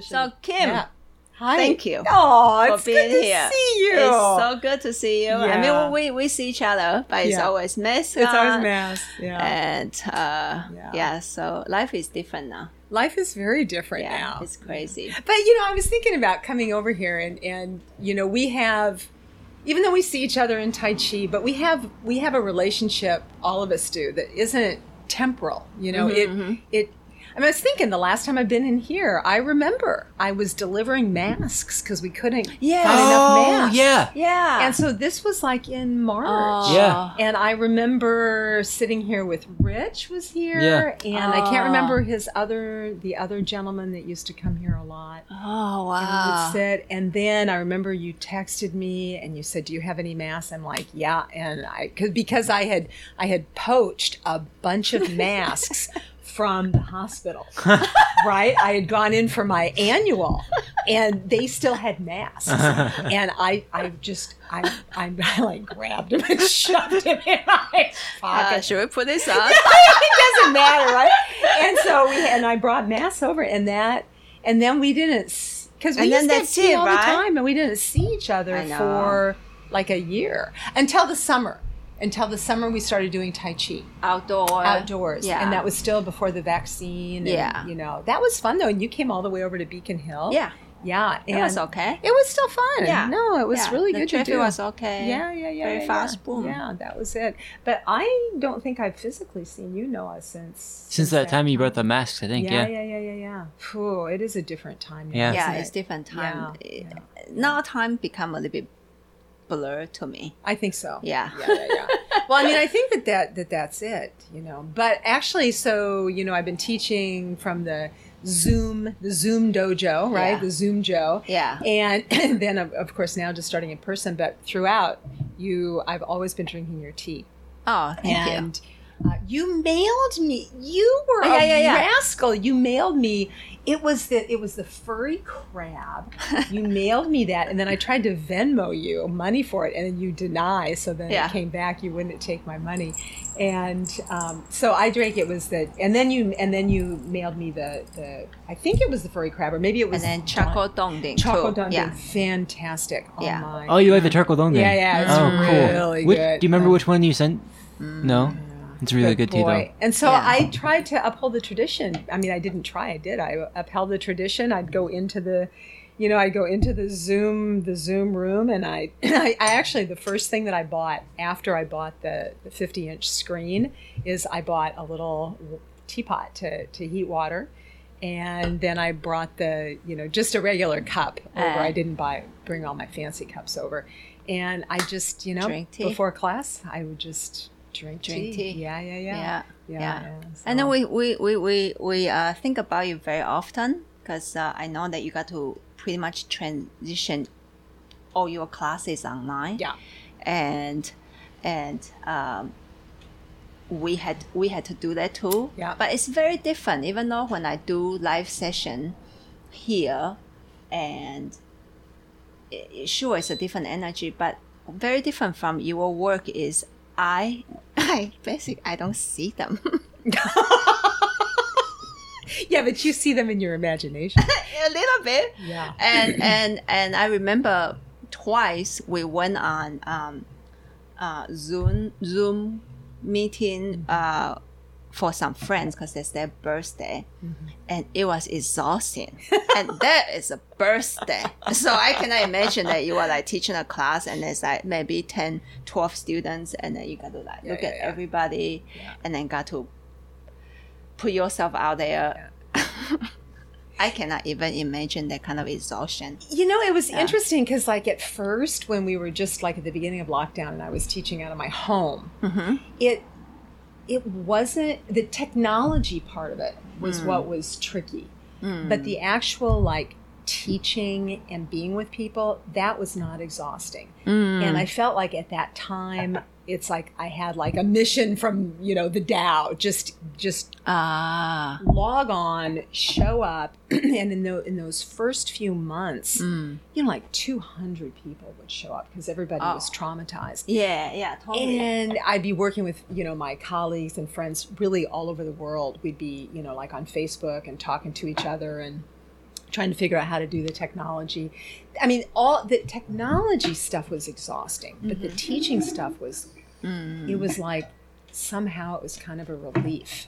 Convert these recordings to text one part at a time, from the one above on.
So Kim, Yeah. Hi. thank you Oh, for it's being good to here. see you. It's so good to see you. I mean, we, we see each other, but it's Yeah. always mess. it's always mass. Yeah. And uh, Yeah. yeah. so life is different now. Life is very different Yeah, now. it's crazy. But you know, I was thinking about coming over here and and you know, we have even though we see each other in Tai Chi, but we have we have a relationship, all of us do, that isn't temporal. You know, Mhm, it it I, mean, I was thinking the last time I've been in here, I remember I was delivering masks because we couldn't Yes. find enough Oh, masks. yeah. Yeah. And so this was like in March. Oh. Yeah. And I remember sitting here with Rich was here, Yeah. and I can't remember his other the other gentleman that used to come here a lot. oh And we would wow. sit, and then I remember you texted me and you said, "Do you have any masks?" I'm like, "Yeah," and I cause, because I had I had poached a bunch of masks from the hospital, right? I had gone in for my annual, and they still had masks, and I I just I I, I like grabbed him and shoved him in my Uh, pocket. should we put this on? it doesn't matter, right? And so we and I brought masks over, and that, and then we didn't because we And then used to see it, all the time, and we didn't see each other for like a year until the summer. Until the summer, we started doing Tai Chi Outdoor. outdoors, Yeah. and that was still before the vaccine. And, Yeah. you know that was fun though, and you came all the way over to Beacon Hill. Yeah. yeah, It was okay. It was still fun. Yeah. no, it was Yeah, really the good to traffic do. was okay. Yeah, yeah, yeah. Very yeah, fast, yeah. boom. Yeah, that was it. But I don't think I've physically seen you, Noah, since Since that time you brought the masks, I think. Yeah, Yeah. yeah, yeah, yeah, yeah. Phew, it is a different time. Now, Yeah. Yeah, isn't it's different time. Yeah, Now time become a little bit blurred to me. I think so. Yeah. yeah, yeah, yeah. well, I mean, I think that, that that that's it, you know. But actually, so you know, I've been teaching from the Zoom, the Zoom dojo, right? Yeah. The Zoom Joe. Yeah. And then, of, of course, now just starting in person. But throughout, you, I've always been drinking your tea. Oh, thank you. and uh, you mailed me. You were Oh, yeah, a yeah. rascal. You mailed me. It was the it was the furry crab. you mailed me that, and then I tried to Venmo you money for it, and then you deny. So then Yeah. it came back. You wouldn't take my money, and um, so I drank. It was the and then you and then you mailed me the the I think it was the furry crab, or maybe it was And then Choco Dongding Choco too. Dundee. Yeah. fantastic. Oh Yeah. my. Oh, you like the charcoal dong Yeah, yeah, it's oh, cool. really Which- Do you remember which one you sent? No. It's really good, tea, though. boy. And so Yeah. I tried to uphold the tradition. I mean, I didn't try. I did. I upheld the tradition. I'd go into the, you know, I'd go into the Zoom, the Zoom room, and I, I, I actually the first thing that I bought after I bought the, the 50 inch screen is I bought a little teapot to to heat water. And then I brought the, you know, just a regular cup over. Uh. I didn't buy bring all my fancy cups over. And I just, you know, before class, I would just drink, Drink tea. tea. Yeah, yeah, yeah. Yeah. Yeah. Yeah. yeah. And then we we we we, we uh, think about you very often because uh, I know that you got to pretty much transition all your classes online. Yeah. And and um, we had we had to do that too. Yeah. But it's very different. Even though when I do live session here, and it, it- sure it's a different energy, but very different from your work is I I basically I don't see them. yeah, but you see them in your imagination. a little bit. Yeah. And and and I remember twice we went on um, uh, Zoom Zoom meeting uh, for some friends because it's their birthday, and it was exhausting. and that is a birthday, so I cannot imagine that you are like teaching a class and there's like maybe 10, 12 students, and then you got to like look yeah, at yeah. everybody, Yeah. and then got to put yourself out there. I cannot even imagine that kind of exhaustion. You know, it was interesting because, like, at first, when we were just like at the beginning of lockdown and I was teaching out of my home, Mm-hmm. it it wasn't the technology part of it was hmm. what was tricky, hmm. but the actual like teaching and being with people that was not exhausting. Hmm. And i felt like at that time it's like i had like a mission from you know the Tao just just Ah, log on, show up, and in, tho- in those first few months, Mm. you know, like 200 people would show up because everybody was Oh. traumatized. yeah, yeah, totally. And I'd be working with, you know, my colleagues and friends really all over the world. We'd be, you know, like on Facebook and talking to each other and trying to figure out how to do the technology. I mean, all the technology stuff was exhausting, but the teaching stuff was, it was like somehow it was kind of a relief.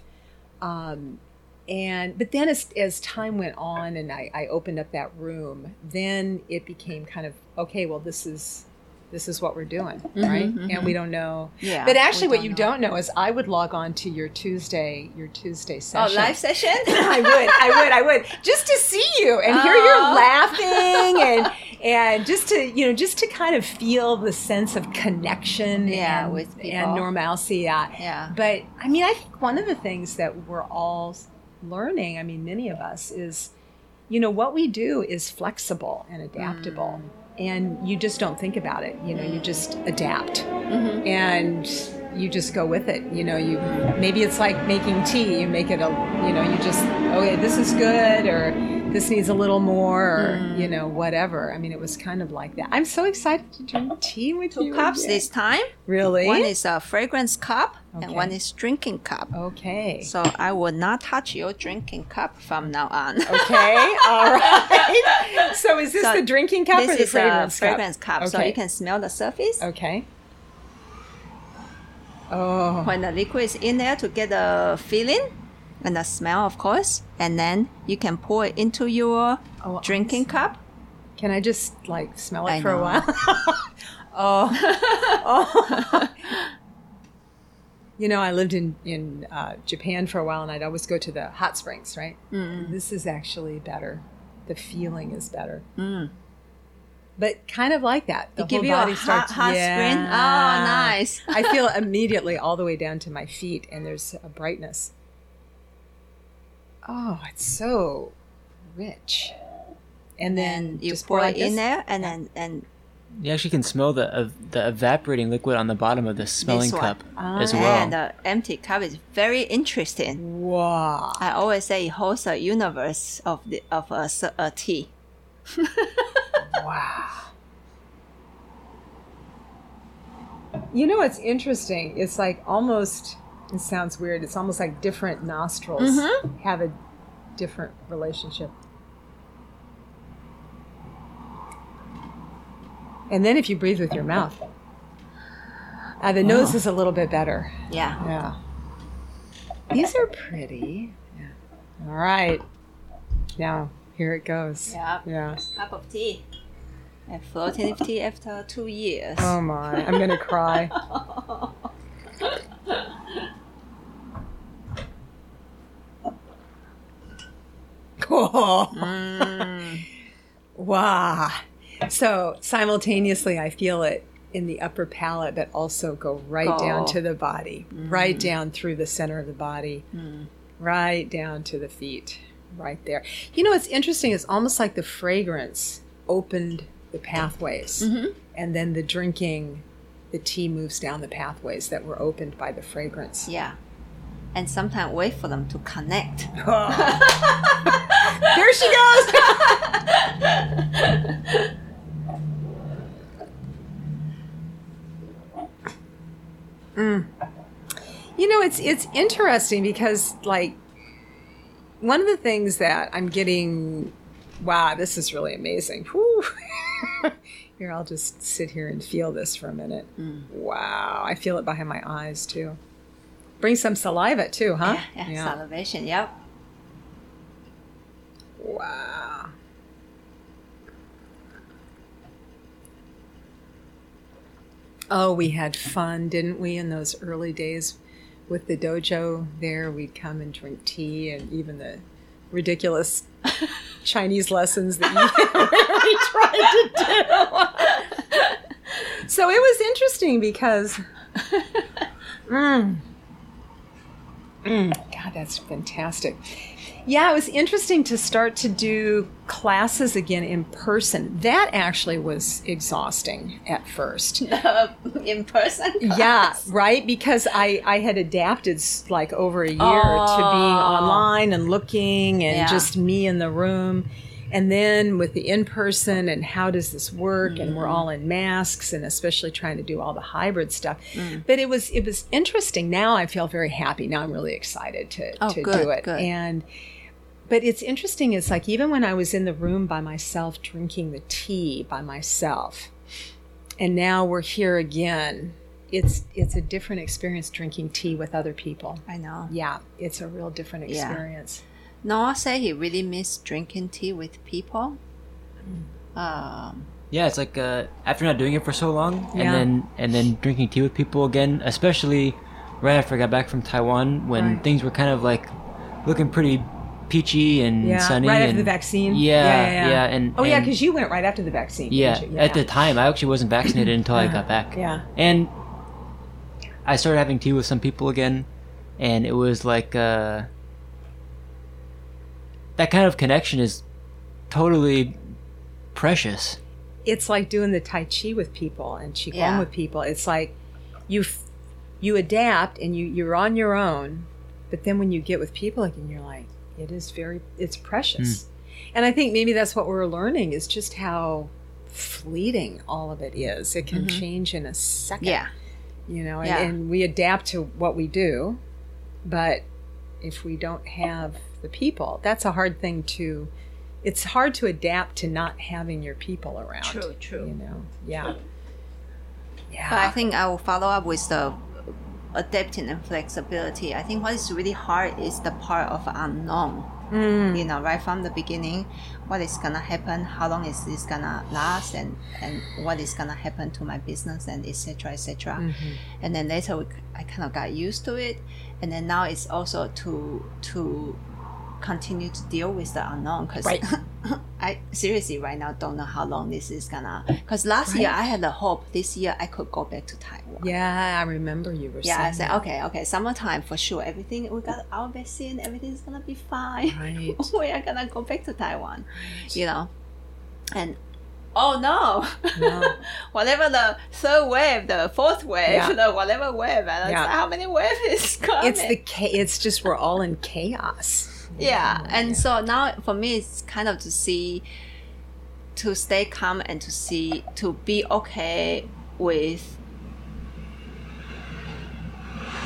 Um, and but then as, as time went on and I, I opened up that room, then it became kind of okay. Well, this is this is what we're doing, right? And we don't know. Yeah, But actually, what you know. don't know is I would log on to your Tuesday your Tuesday Oh, session. live session? I would, I would, I would, just to see you and hear you Oh. laughing and and just to you know just to kind of feel the sense of connection Yeah, and, with people. and normalcy. Yeah. Yeah. But I mean, I think one of the things that we're all learning, I mean, many of us, is you know what we do is flexible and adaptable. Mm. And you just don't think about it. You know, you just adapt Mm-hmm. and you just go with it. You know, you maybe it's like making tea. You make it a, you know, you just okay, this is good, or this needs a little more, or hmm. you know, whatever. I mean, it was kind of like that. I'm so excited to drink tea with Two you. cups again. this time. really? One is a fragrance cup Okay. and one is drinking cup. okay. So I will not touch your drinking cup from now on. Okay, all right. So is this So the drinking cup or this the is fragrance a fragrance cup, so Okay. you can smell the surface. Okay. Oh, When the liquid is in there to get the feeling and the smell, of course, and then you can pour it into your Oh, drinking cup. can I just like smell it I for a while? oh, oh. You know, I lived in in uh, Japan for a while, and I'd always go to the hot springs. Right. Mm. This is actually better. The feeling is better. Mm. But kind of like that. The It give whole you a body hot, starts. hot spring. Oh, nice. I feel immediately all the way down to my feet, and there's a brightness. Oh, it's so rich. And then And you just pour like it in there, and then and You actually can smell the uh, the evaporating liquid on the bottom of the smelling one. cup as Ah. well. and the empty cup is very interesting. Wow. I always say it holds a universe of the of a, s- a tea. Wow. You know what's interesting? It's like almost, it sounds weird, it's almost like different nostrils Mhm. have a different relationship. And then if you breathe with your mouth, uh, the nose is a little bit better. Yeah. Yeah. These are pretty. Yeah. All right. Now, here it goes. Yeah. Yeah. Cup of tea. And floating tea after two years. Oh my, I'm gonna cry. Oh, Mm. wow. So simultaneously, I feel it in the upper palate, but also go right down to the body, right down through the center of the body, right down to the feet, right there. You know, what's interesting. It's almost like the fragrance opened the pathways, and then the drinking, the tea moves down the pathways that were opened by the fragrance. Yeah. And sometimes wait for them to connect. There she goes. Mm. You know, it's it's interesting because like one of the things that I'm getting wow, this is really amazing. Here, I'll just sit here and feel this for a minute. Wow, I feel it behind my eyes too. Bring some saliva too, huh? Yeah, yeah, salivation. Yep. Wow. Oh, we had fun, didn't we, in those early days with the dojo there? We'd come and drink tea and even the ridiculous Chinese lessons that you we tried to do. so it was interesting because. Mm. Mm, God, that's fantastic. Yeah, it was interesting to start to do classes again in person. That actually was exhausting at first. In person. Yeah, right. Because I I had adapted like over a year to being Oh. online and looking and Yeah. just me in the room, and then with the in person and how does this work? And Mm-hmm. we're all in masks and especially trying to do all the hybrid stuff. Mm. But it was it was interesting. Now I feel very happy. Now I'm really excited to Oh, to good, do it good. and. But it's interesting. It's like even when I was in the room by myself drinking the tea by myself, and now we're here again. It's it's a different experience drinking tea with other people. I know. Yeah, it's a real different experience. Noah said he really missed drinking tea with people. Um, Yeah, it's like uh, after not doing it for so long, Yeah. and then and then drinking tea with people again, especially right after I got back from Taiwan when Right. things were kind of like looking pretty peachy and Yeah, sunny. right after and- the vaccine. Yeah, yeah, yeah. yeah, and oh yeah, because you went right after the vaccine. yeah, at the time I actually wasn't vaccinated until I got back. Yeah. and I started having tea with some people again, and it was like uh, that kind of connection is totally precious. it's like doing the tai chi with people and qigong Yeah. with people. It's like you f- you adapt and you you're on your own, but then when you get with people again, you're like, it is very it's precious. Hmm. And I think maybe that's what we're learning is just how fleeting all of it is. It can mm-hmm. change in a second. yeah. You know, and, Yeah. and we adapt to what we do, but if we don't have the people, that's a hard thing to. It's hard to adapt to not having your people around. True, true. You know, yeah, yeah. But I think I will follow up with the adapting and flexibility. I think what is really hard is the part of unknown. Mm. You know, right from the beginning, what is gonna happen, how long is this gonna last, and and what is gonna happen to my business, and etc. etc. Mm-hmm. And then later, we, I kind of got used to it, and then now it's also to to continue to deal with the unknown because Right. I seriously right now don't know how long this is gonna. Because last year I had the hope this year I could go back to Taiwan. yeah, I remember you were Yeah, I saying. said that. okay, okay, summertime for sure. Everything we got our vaccine, everything's gonna be fine. Right. we are gonna go back to Taiwan, you know, and oh no, No. whatever the third wave, the fourth wave, Yeah. the whatever wave, and Yeah. how many waves is coming? It's the cha- it's just we're all in chaos. Yeah and so now for me it's kind of to see to stay calm and to see to be okay with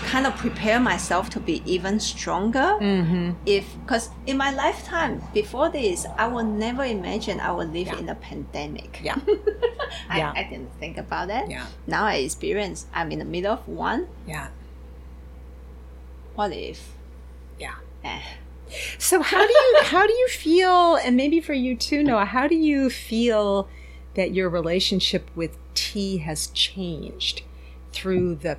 kind of prepare myself to be even stronger Mm-hmm. if because in my lifetime before this i would never imagine i would live Yeah. in a pandemic Yeah. I, Yeah. I didn't think about that Yeah. now i experience i'm in the middle of one Yeah. what if Yeah. eh. So how do you how do you feel and maybe for you too Noah how do you feel that your relationship with tea has changed through the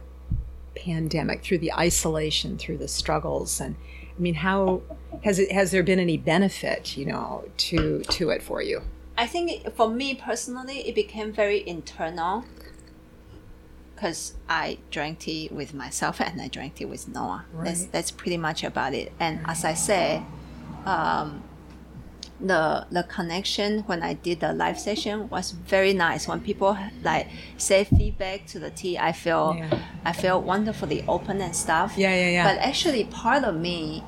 pandemic through the isolation through the struggles? And I mean how has it has there been any benefit you know to to it for you? I think for me personally, it became very internal because I drank tea with myself and I drank tea with Noah. That's Right. that's pretty much about it. And as I say, um, the the connection when I did the live session was very nice. When people like say feedback to the tea, I feel Yeah. I feel wonderfully open and stuff. Yeah, yeah, yeah. But actually, part of me,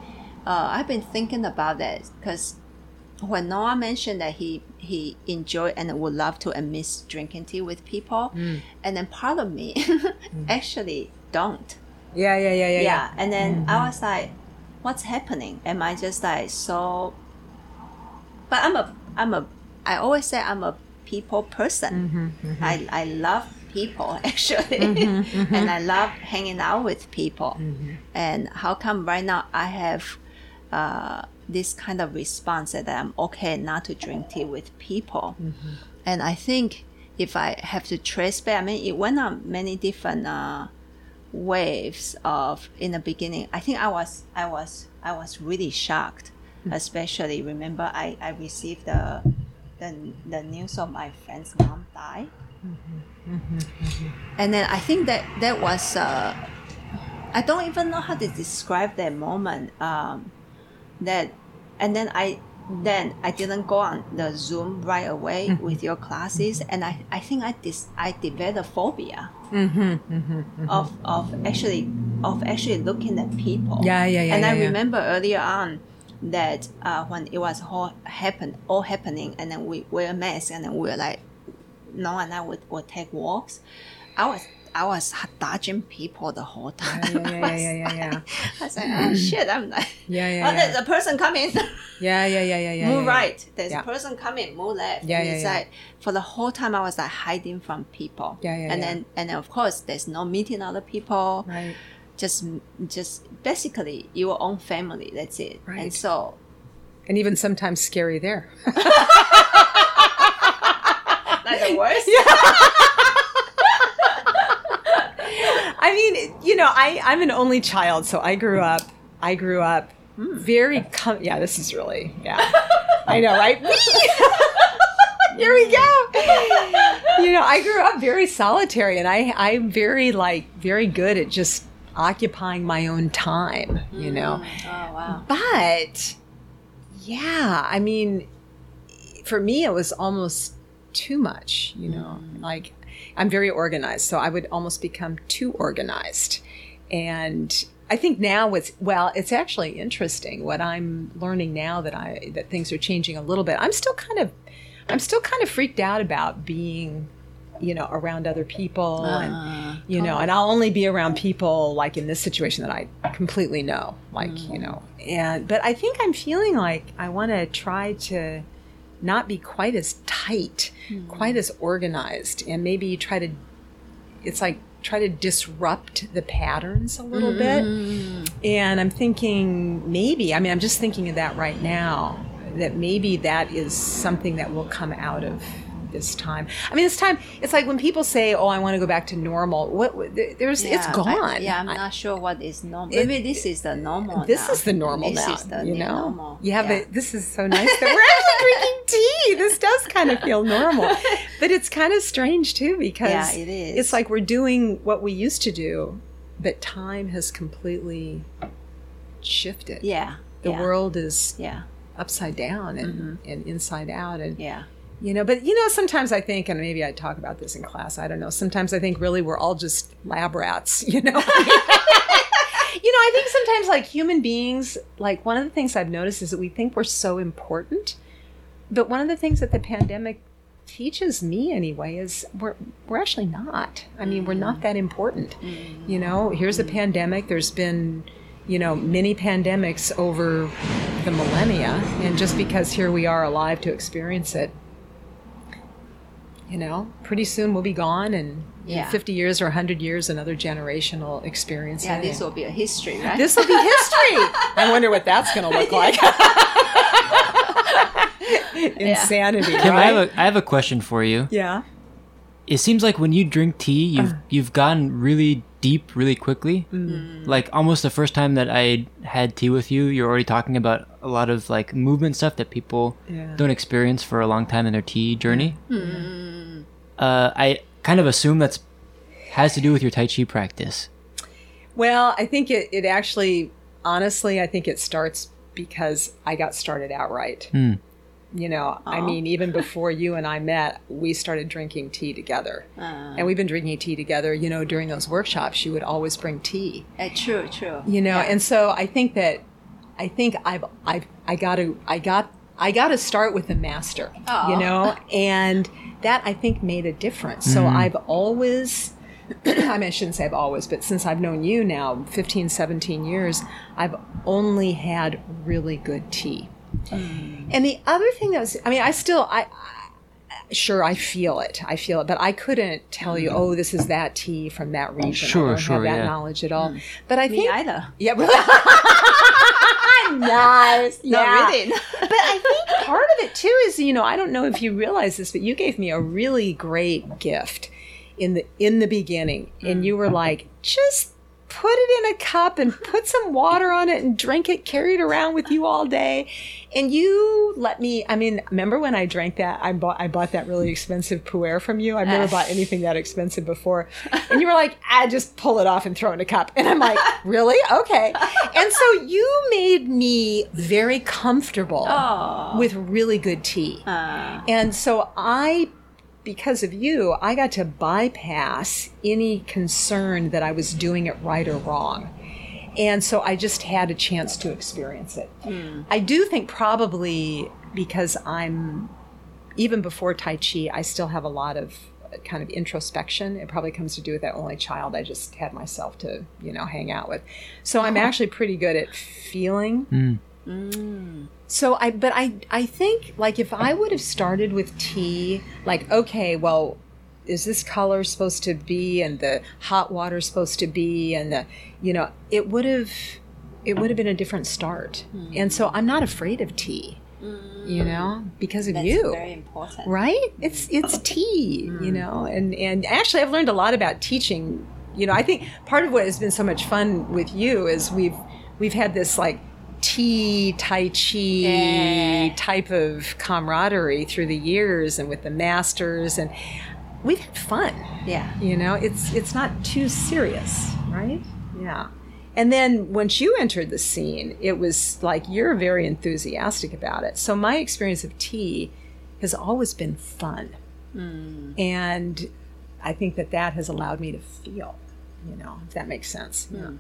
uh, I've been thinking about that because when Noah mentioned that he he enjoyed and would love to and miss drinking tea with people, Mm. and then part of me mm. actually don't. yeah yeah yeah yeah Yeah, and then I mm-hmm. was like, "What's happening? Am I just like so?" But I'm a I'm a I always say I'm a people person. Mm-hmm, mm-hmm. I I love people actually, and I love hanging out with people. And how come right now I have uh, this kind of response that I'm okay not to drink tea with people? And I think if I have to trace back, I mean, it went on many different uh, waves of in the beginning. I think I was I was I was really shocked, especially remember I I received the the, the news of my friend's mom died, and then I think that that was uh, I don't even know how to describe that moment. Um, that and then I then I didn't go on the Zoom right away mm-hmm. with your classes, and I, I think I dis, I developed phobia mm-hmm, mm-hmm, of of actually of actually looking at people. Yeah, yeah, yeah, And yeah, I yeah. remember earlier on that uh, when it was all happen all happening, and then we wear masks, and then we were like, no, and I would, would take walks. I was I was dodging people the whole time. Yeah, yeah, yeah, yeah, yeah. I was like, oh mm. shit, I'm like, Yeah, yeah, oh, yeah. there's a person coming. Yeah, yeah, yeah, yeah, yeah. move yeah, right. There's Yeah. a person coming, move left. Yeah, yeah, it's yeah. like for the whole time I was like hiding from people. Yeah, yeah, And yeah. then and then of course there's no meeting other people. Right. Just just basically your own family. That's it. Right. And so And even sometimes scary there. like the worst. I mean, you know, I I'm an only child, so I grew up. I grew up very. Com- yeah, this is really. Yeah, I know, right? Here we go. You know, I grew up very solitary, and I I'm very like very good at just occupying my own time. You know, mm. Oh wow. but yeah, I mean, for me, it was almost too much, you know, mm. like I'm very organized, so I would almost become too organized. And I think now it's, well, it's actually interesting what I'm learning now that I, that things are changing a little bit. I'm still kind of, I'm still kind of freaked out about being, you know, around other people and, Uh, you know, and I'll only be around people like in this situation that I completely know, like, you know, and, but I think I'm feeling like I want to try to not be quite as tight, hmm. quite as organized, and maybe try to, it's like, try to disrupt the patterns a little hmm. bit. And I'm thinking maybe, I mean, I'm just thinking of that right now, that maybe that is something that will come out of this time. I mean, this time, it's like when people say, oh, I want to go back to normal, what, there's, it's gone. I- yeah, I'm I- not sure what is normal. Maybe this is the normal. this now. is the normal this now. Is the you know, normal. yeah, Yeah. but this is so nice that we're actually drinking tea. This does kind of feel normal, but it's kind of strange too because Yeah, it is. It's like we're doing what we used to do, but time has completely shifted. yeah, the yeah, world is Yeah, upside down and, mm-hmm. and inside out, and yeah. You know. But you know, sometimes I think, and maybe I talk about this in class. I don't know. Sometimes I think really we're all just lab rats. You know. you know, I think sometimes like human beings, like one of the things I've noticed is that we think we're so important, but one of the things that the pandemic teaches me anyway is we're we're actually not. I mean, we're not mm. that important. Mm. You know, here's a mm. pandemic. There's been you know many pandemics over the millennia, and just because here we are alive to experience it, you know, pretty soon we'll be gone, and in Yeah. 50 years or 100 years, another generation will experience Yeah, it. this will be a history, right? This will be history. I wonder what that's going to look like. Insanity, Kim, I have a I have a question for you. yeah. It seems like when you drink tea, you've Uh. you've gone really deep really quickly. Mm. Like almost the first time that I had tea with you, you're already talking about a lot of like movement stuff that people Yeah. don't experience for a long time in their tea journey. Hmm. Uh, I kind of assume that's has to do with your tai chi practice. Well, I think it, it actually, honestly, I think it starts because I got started out right. Hmm. You know, I mean, even before you and I met, we started drinking tea together. Uh, and we've been drinking tea together. You know, during those workshops, you would always bring tea. uh, true, true. you know Yeah. and so i think that i think i've i've i got to i got i got to start with the master Aw. you know and that i think made a difference so i've always i mean i shouldn't say i've always but since i've known you now 15 17 years i've only had really good tea Mm. and the other thing that was i mean i still i I- sure i feel it i feel it but i couldn't tell you mm. oh this is that tea from that region Sure, i don't sure, have that yeah. knowledge at all mm. but i Me think either. yeah, really. nice. No, Yeah. really. But I think part of it too is, you know, I don't know if you realize this, but you gave me a really great gift in the in the beginning, and you were like, just put it in a cup and put some water on it and drink it, carry it around with you all day. And you let me. I mean, remember when I drank that? I bought I bought that really expensive puer from you. I've never bought anything that expensive before. And you were like, I just pull it off and throw it in a cup. And I'm like, really? Okay. And so you made me very comfortable Oh. with really good tea. Uh, And so I, because of you, I got to bypass any concern that I was doing it right or wrong. And so I just had a chance to experience it. I do think probably because I'm, even before Tai Chi, I still have a lot of kind of introspection. It probably comes to do with that only child I just had myself to, you know, hang out with. So I'm actually pretty good at feeling. Mm. Mm. So I, but I, I think like if I would have started with tea, like okay, well, is this color supposed to be, and the hot water supposed to be, and the, you know, it would have, it would have been a different start. And so I'm not afraid of tea, you know, because of That's you very important. right it's it's tea you know and and actually i've learned a lot about teaching you know i think part of what has been so much fun with you is we've we've had this like tea tai chi Yeah. type of camaraderie through the years and with the masters and we've had fun. Yeah. you know it's it's not too serious right? Yeah. And then once you entered the scene it was like you're very enthusiastic about it. So my experience of tea has always been fun. Hmm. And i think that that has allowed me to feel you know if that makes sense. Hmm. Yeah.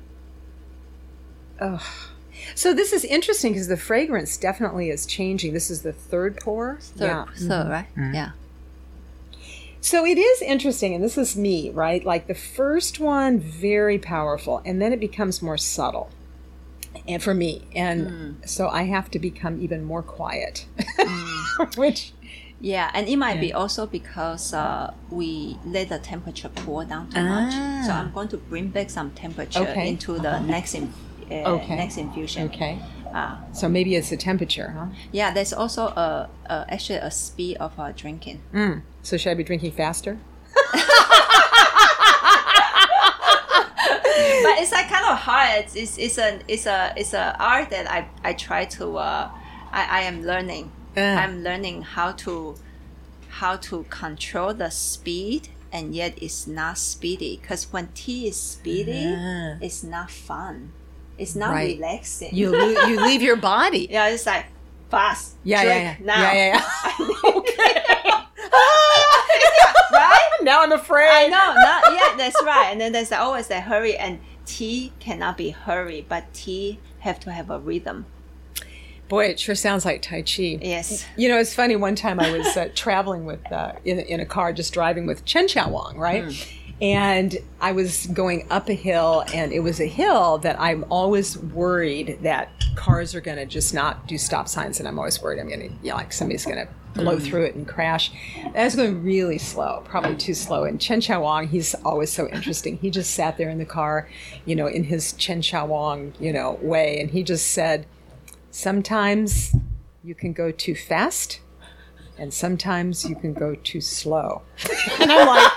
Ugh. So this is interesting because the fragrance definitely is changing this is the third pour Third, yeah third, right? Yeah. So it is interesting, and this is me, right? Like the first one, very powerful, and then it becomes more subtle. And for me, and so I have to become even more quiet, which Yeah, and it might be also because uh, we let the temperature cool down too much. So Ah. I'm going to bring back some temperature Okay. into the next in, uh, Okay. next infusion. okay. Uh, So maybe it's the temperature, huh? yeah, there's also a, a actually a speed of uh, drinking. Mm. So should I be drinking faster? but it's like kind of hard. It's, it's, it's a it's a it's a art that I I try to uh, I I am learning. Uh. I'm learning how to how to control the speed and yet it's not speedy. Because when tea is speedy, Ah. it's not fun. It's not Right. relaxing. You lo- you leave your body. yeah, it's like fast. Yeah, drink yeah, yeah. now. Yeah, yeah, yeah. right? now I'm afraid. I know, not yeah, that's right. And then there's always that hurry, and tea cannot be hurry, but tea have to have a rhythm. Boy, it sure sounds like Tai Chi. Yes. You know, it's funny. One time I was uh, traveling with uh, in, in a car, just driving with Chen Xiaowang, right? And I was going up a hill, and it was a hill that I'm always worried that cars are going to just not do stop signs, and I'm always worried I'm going to, you know, like somebody's going to blow mm-hmm. through it and crash. I was going really slow, probably too slow. And Chen Xiaowang, he's always so interesting. He just sat there in the car, you know, in his Chen Xiaowang, you know, way, and he just said, sometimes you can go too fast and sometimes you can go too slow. and I'm like,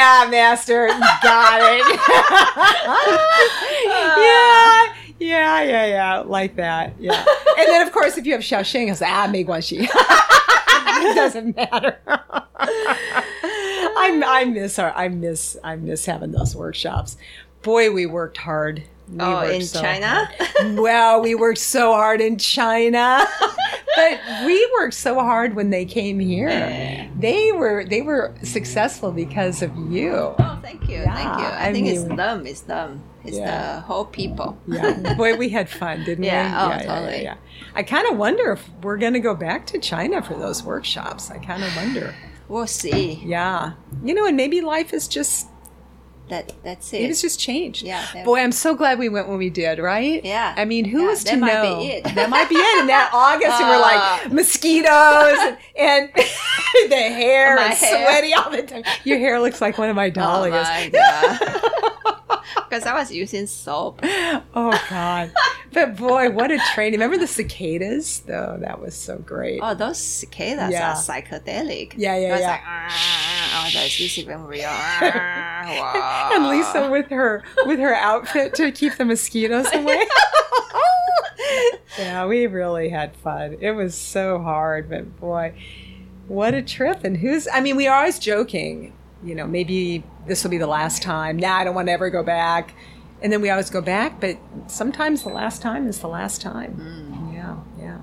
yeah, master, got it. yeah. Yeah, yeah, yeah, like that. Yeah, and then of course, if you have Xiaoxing, it's ah, Meiguanxi. it doesn't matter. I, I miss our, I miss, I miss having those workshops. Boy, we worked hard. We Oh, in so China? well, we worked so hard in China, but we worked so hard when they came here. They were they were successful because of you. Oh, thank you, thank you. I, I think it's them. It's them. It's Yeah. the whole people. Yeah, boy, we had fun, didn't Yeah, we? oh, totally. Yeah, I kind of wonder if we're going to go back to China for those workshops. I kind of wonder. We'll see. Yeah, you know, and maybe life is just That that's maybe it. it's just changed. Yeah, that- Boy, I'm so glad we went when we did. Right? Yeah. I mean, who Yeah, was that to might know? be it. That might be it. In that August, and we're Ah. like mosquitoes and, and the hair My and hair. sweaty all the time. Your hair looks like one of my oh dahlias. my god. Because I was using soap. Oh God! But boy, what a training! Remember the cicadas? Though that was so great. Oh, those cicadas Yeah. are psychedelic. Yeah, yeah, yeah. Like, "Ah, oh, that's even real. Ah, and. Lisa with her with her outfit to keep the mosquitoes away. yeah, we really had fun. It was so hard, but boy, what a trip! And who's? I mean, we are always joking. You know, maybe this will be the last time. Nah, I don't want to ever go back. And then we always go back, but sometimes the last time is the last time. Mm-hmm. Yeah, yeah.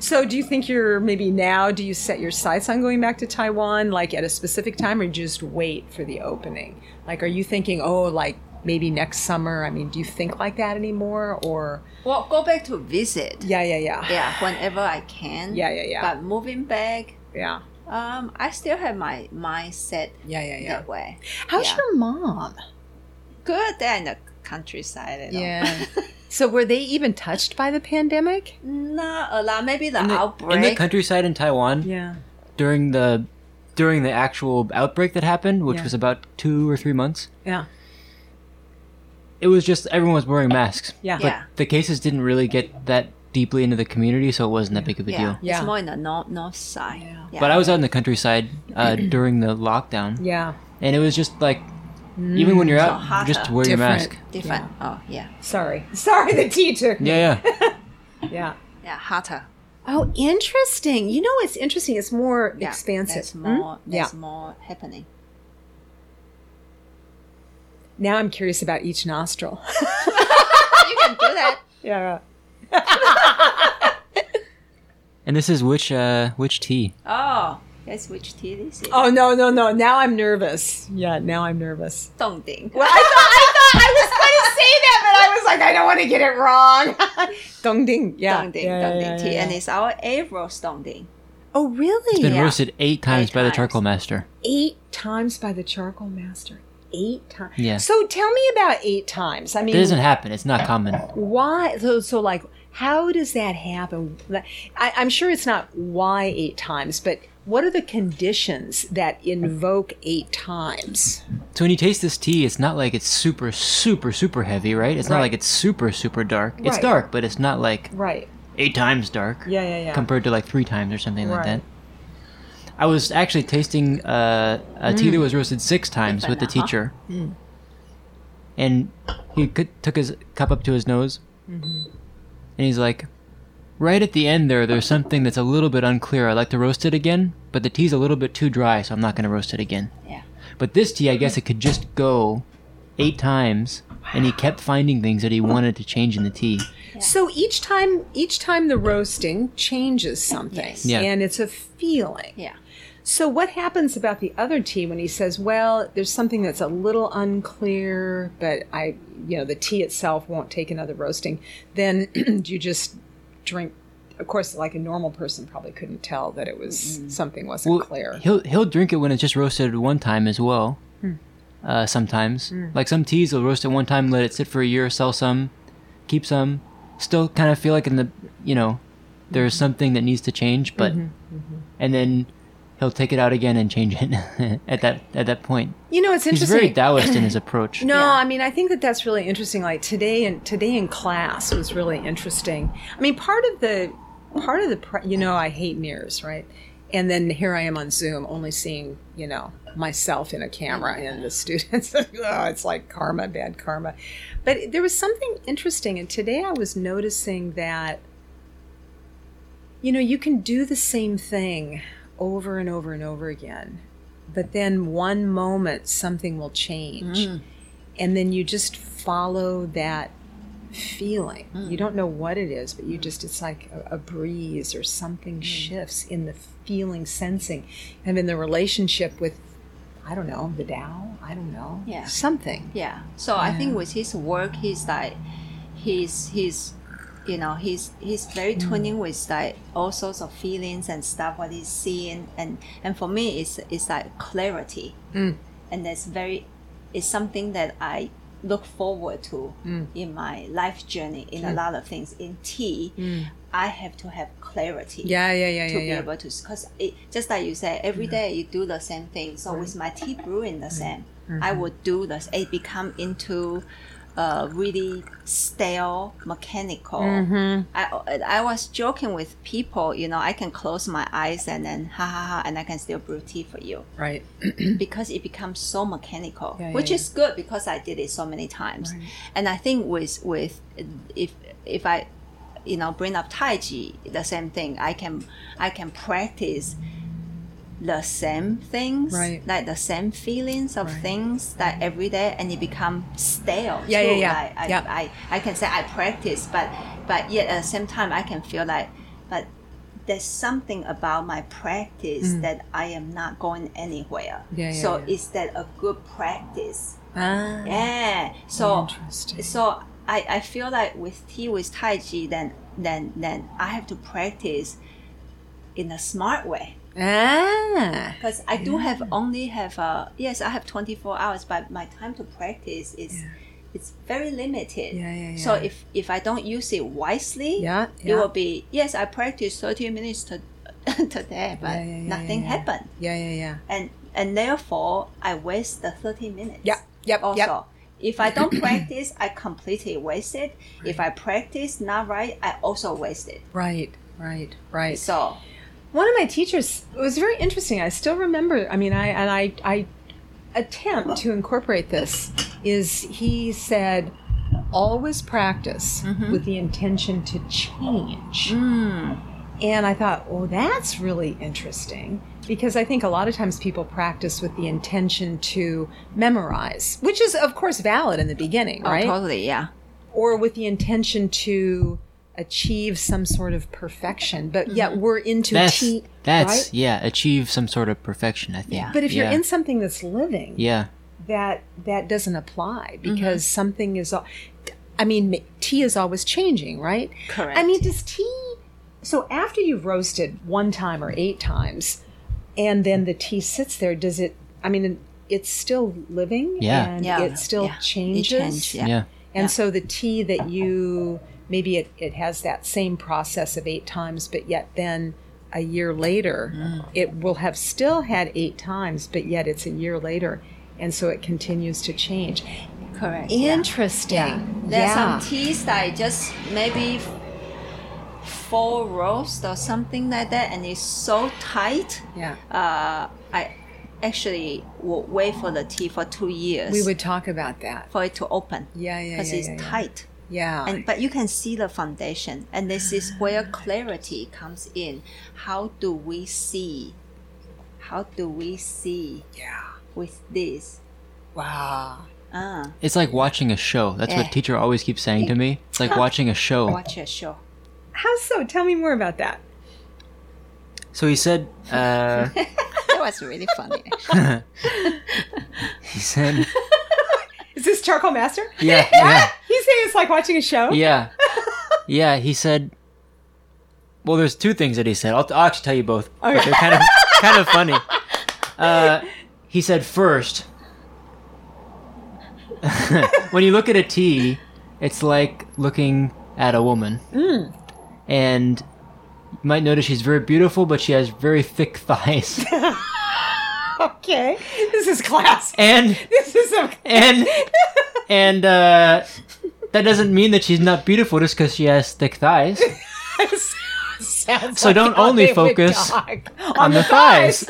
So, do you think you're maybe now? Do you set your sights on going back to Taiwan, like at a specific time, or just wait for the opening? Like, are you thinking, oh, like maybe next summer? I mean, do you think like that anymore, or Well, go back to visit. yeah, yeah, yeah, Yeah, whenever I can. Yeah, yeah, yeah. But moving back, yeah, Um, I still have my mindset Yeah, yeah, yeah. that way. How's Yeah. your mom? Good. They're in the countryside. Yeah. so were they even touched by the pandemic? Not a lot. Maybe the In the, outbreak. in the countryside in Taiwan Yeah. during the during the actual outbreak that happened, which Yeah. was about two or three months. Yeah. It was just everyone was wearing masks. Yeah. But Yeah. the cases didn't really get that deeply into the community, so it wasn't that big of a yeah. deal. Yeah. It's more in the north north side. Yeah. But I was out in the countryside uh, during the lockdown, Yeah. and it was just like, even when you're So out, hotter. just wear your mask. different. Oh yeah. Sorry. Sorry, the tea took me. Yeah, yeah. Yeah. Yeah. Hotter. Oh, interesting. You know what's interesting? It's more Yeah. expansive. There's Hmm? more. Yeah. More happening. Now I'm curious about each nostril. you can do that. yeah. And this is which uh which tea? Oh, guess which tea this is? Oh no, no, no. Now I'm nervous. Yeah, now I'm nervous. Dongding. Well, I thought I thought I was going to say that, but I was like, I don't want to get it wrong. Dongding. Yeah. Dongding, yeah, yeah, Dongding yeah, tea, yeah. and it's our A roast Dongding. Oh, really? It's been Yeah. roasted eight times Eight by the charcoal master. eight times by the charcoal master. Eight times. Yeah. So tell me about eight times. I mean, It doesn't happen. It's not common. why? So, so like, how does that happen? I, I'm sure it's not why eight times, but what are the conditions that invoke eight times? So when you taste this tea, it's not like it's super, super, super heavy, right? It's not Right. like it's super, super dark. It's dark, but it's not like Right. eight times dark Yeah, yeah, yeah. compared to like three times or something like that. I was actually tasting uh, a tea Mm. that was roasted six times with the teacher, and he could, took his cup up to his nose, Mm-hmm. And he's like, "Right at the end there, there's something that's a little bit unclear. I'd like to roast it again, but the tea's a little bit too dry, so I'm not going to roast it again." Yeah. But this tea, I guess it could just go eight times, and he kept finding things that he wanted to change in the tea. Yeah. So each time, each time the roasting changes something, Yes. Yeah. and it's a feeling. Yeah. So what happens about the other tea when he says, "Well, there's something that's a little unclear, but I, you know, the tea itself won't take another roasting." Then do you just drink? Of course, like a normal person probably couldn't tell that it was mm. something wasn't Well, clear. he'll he'll drink it when it's just roasted one time as well. Hmm. Uh, sometimes, hmm. like some teas, will roast it one time, let it sit for a year, sell some, keep some, still kind of feel like in the you know there's mm-hmm. something that needs to change, but mm-hmm. Mm-hmm. and then he'll take it out again and change it at that at that point. You know, it's interesting. He's interesting. very Taoist in his approach. No, Yeah. I mean I think that that's really interesting. Like today in today in class was really interesting. I mean, part of the part of the you know I hate mirrors, right? And then here I am on Zoom, only seeing you know myself in a camera and the students. oh, it's like karma, bad karma. But there was something interesting, and today I was noticing that you know you can do the same thing over and over and over again, but then one moment something will change mm. and then you just follow that feeling. Mm. You don't know what it is, but you just, it's like a, a breeze or something mm. shifts in the feeling, sensing, and in the relationship with, I don't know, the Tao, I don't know, Yeah. something. Yeah. So I think with his work, he's like, he's he's, you know, he's he's very mm. tuning with like all sorts of feelings and stuff what he's seeing, and and for me, it's it's like clarity, mm. and that's very, it's something that I look forward to mm. in my life journey in a lot of things. In tea, I have to have clarity Yeah, yeah, yeah, to yeah, be yeah. able to because just like you said every day you do the same thing. So with my tea brewing the same Mm-hmm. i would do this it become into uh, really stale mechanical Mm-hmm. I, I was joking with people you know i can close my eyes and then ha ha ha and i can still brew tea for you Right. because it becomes so mechanical, Yeah, which yeah. is good because I did it so many times. And I think with with if if I you know bring up Tai Chi, the same thing. I can I can practice the same things, Right. like the same feelings of Right. things that every day, and it become stale. Yeah, too. yeah, yeah. Like, I, Yeah. I, I can say I practice, but but yet at the same time I can feel like, but there's something about my practice that I am not going anywhere. Mm. Yeah, yeah, so yeah. is that a good practice? Ah, Yeah. So interesting. so I, I feel like with tea with Tai Chi then then then I have to practice in a smart way. Ah. because I do have only have uh yes I have 24 hours but my time to practice is it's very limited Yeah, yeah, yeah. so if if I don't use it wisely Yeah, it will be yes I practice 30 minutes to, today but Yeah, yeah, yeah, nothing yeah. happened Yeah, yeah, yeah. and and therefore I waste the 30 minutes Yeah, yep, also yep. if I don't practice I completely waste it if I practice not right I also waste it Right, right, right. so One of my teachers it was very interesting. I still remember. I mean, I and I I attempt to incorporate this. Is he said, always practice mm-hmm. with the intention to change. Hmm. And I thought, oh, that's really interesting because I think a lot of times people practice with the intention to memorize, which is of course valid in the beginning, oh, right? totally yeah or with the intention to achieve some sort of perfection, but mm-hmm. yet we're into That's te- that's right? yeah, achieve some sort of perfection. I think. Yeah. But if you're Yeah. in something that's living, yeah, that that doesn't apply mm-hmm. because something is. I mean, tea is always changing, right? Correct. I mean, does tea? So after you've roasted one time or eight times, and then the tea sits there, does it? I mean, it's still living, Yeah. and Yeah. it still Yeah. It changes. change, yeah. yeah, And Yeah. so the tea that you maybe it, it has that same process of eight times, but yet then a year later Mm. it will have still had eight times, but yet it's a year later. And so it continues to change. correct. Interesting. Yeah. There's Yeah. some teas that I just maybe four roast or something like that, and it's so tight. Yeah. Uh, I actually would wait for the tea for two years We would talk about that. for it to open Yeah, yeah, because yeah. it's yeah, yeah. tight. Yeah. And but you can see the foundation, and this is where clarity comes in. How do we see? How do we see yeah. with this? Wow. Ah, it's like watching a show. That's Eh. what teacher always keeps saying to me. It's like watching a show. watch a show. How so? Tell me more about that. So he said, uh, That was really funny. he said, Is this Charcoal Master? yeah, yeah. He's saying it's like watching a show? Yeah. Yeah, he said. Well, there's two things that he said. I'll, I'll actually tell you both. But they're kind of kind of funny. Uh, he said first, when you look at a tea, it's like looking at a woman, and you might notice she's very beautiful, but she has very thick thighs, Okay. This is class. and This is a and and uh, that doesn't mean that she's not beautiful just because she has thick thighs. Sounds So like don't only focus talk. on the thighs.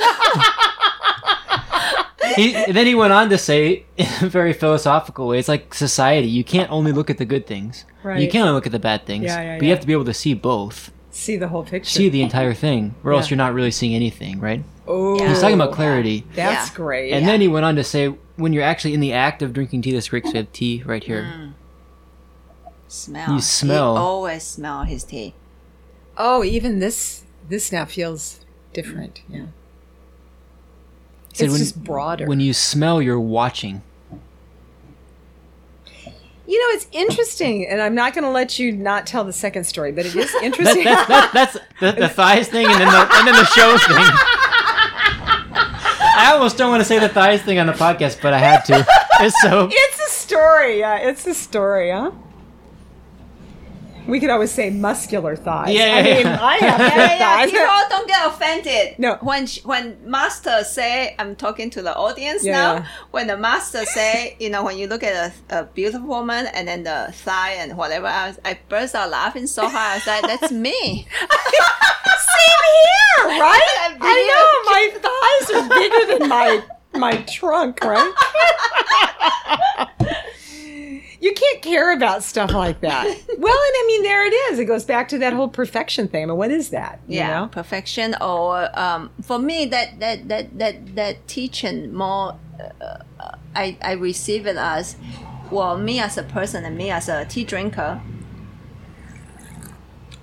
he, then he went on to say, in a very philosophical way, it's like society. You can't only look at the good things. Right. You can't only look at the bad things. Yeah, yeah, but you have to be able to see both. See the whole picture. See the entire thing, or else you're not really seeing anything, right? Oh, Yeah. He's talking about clarity. That's Yeah. great. And then he went on to say, when you're actually in the act of drinking tea, this great 'cause we have tea right here. Mm. Smell. You smell. He always smell his tea. oh, even this this now feels different. Yeah. He said It's when, just broader. When you smell, you're watching. You know, it's interesting, and I'm not going to let you not tell the second story, but it is That, interesting. that's that's, that's the, the thighs thing, and then the and then the show thing. I almost don't want to say the thighs thing on the podcast, but I had to. It's so it's a story. Yeah, it's a story, huh? We could always say muscular thighs. Yeah, I yeah, mean, yeah. I have Yeah, yeah, yeah. thighs. People don't get offended. No. When sh- when master say, I'm talking to the audience Yeah, now. yeah. When the master say, you know, when you look at a, a beautiful woman and then the thigh and whatever, I, was, I burst out laughing so hard. I was like, that's me. Same here, right? I'm I know my thighs are bigger than my my trunk, right? you can't care about stuff like that. Well, and I mean, there it is. It goes back to that whole perfection thing. I mean, what is that? You yeah, know? perfection. Or um, for me, that that that that that teaching more, uh, I I receive it as, well, me as a person and me as a tea drinker,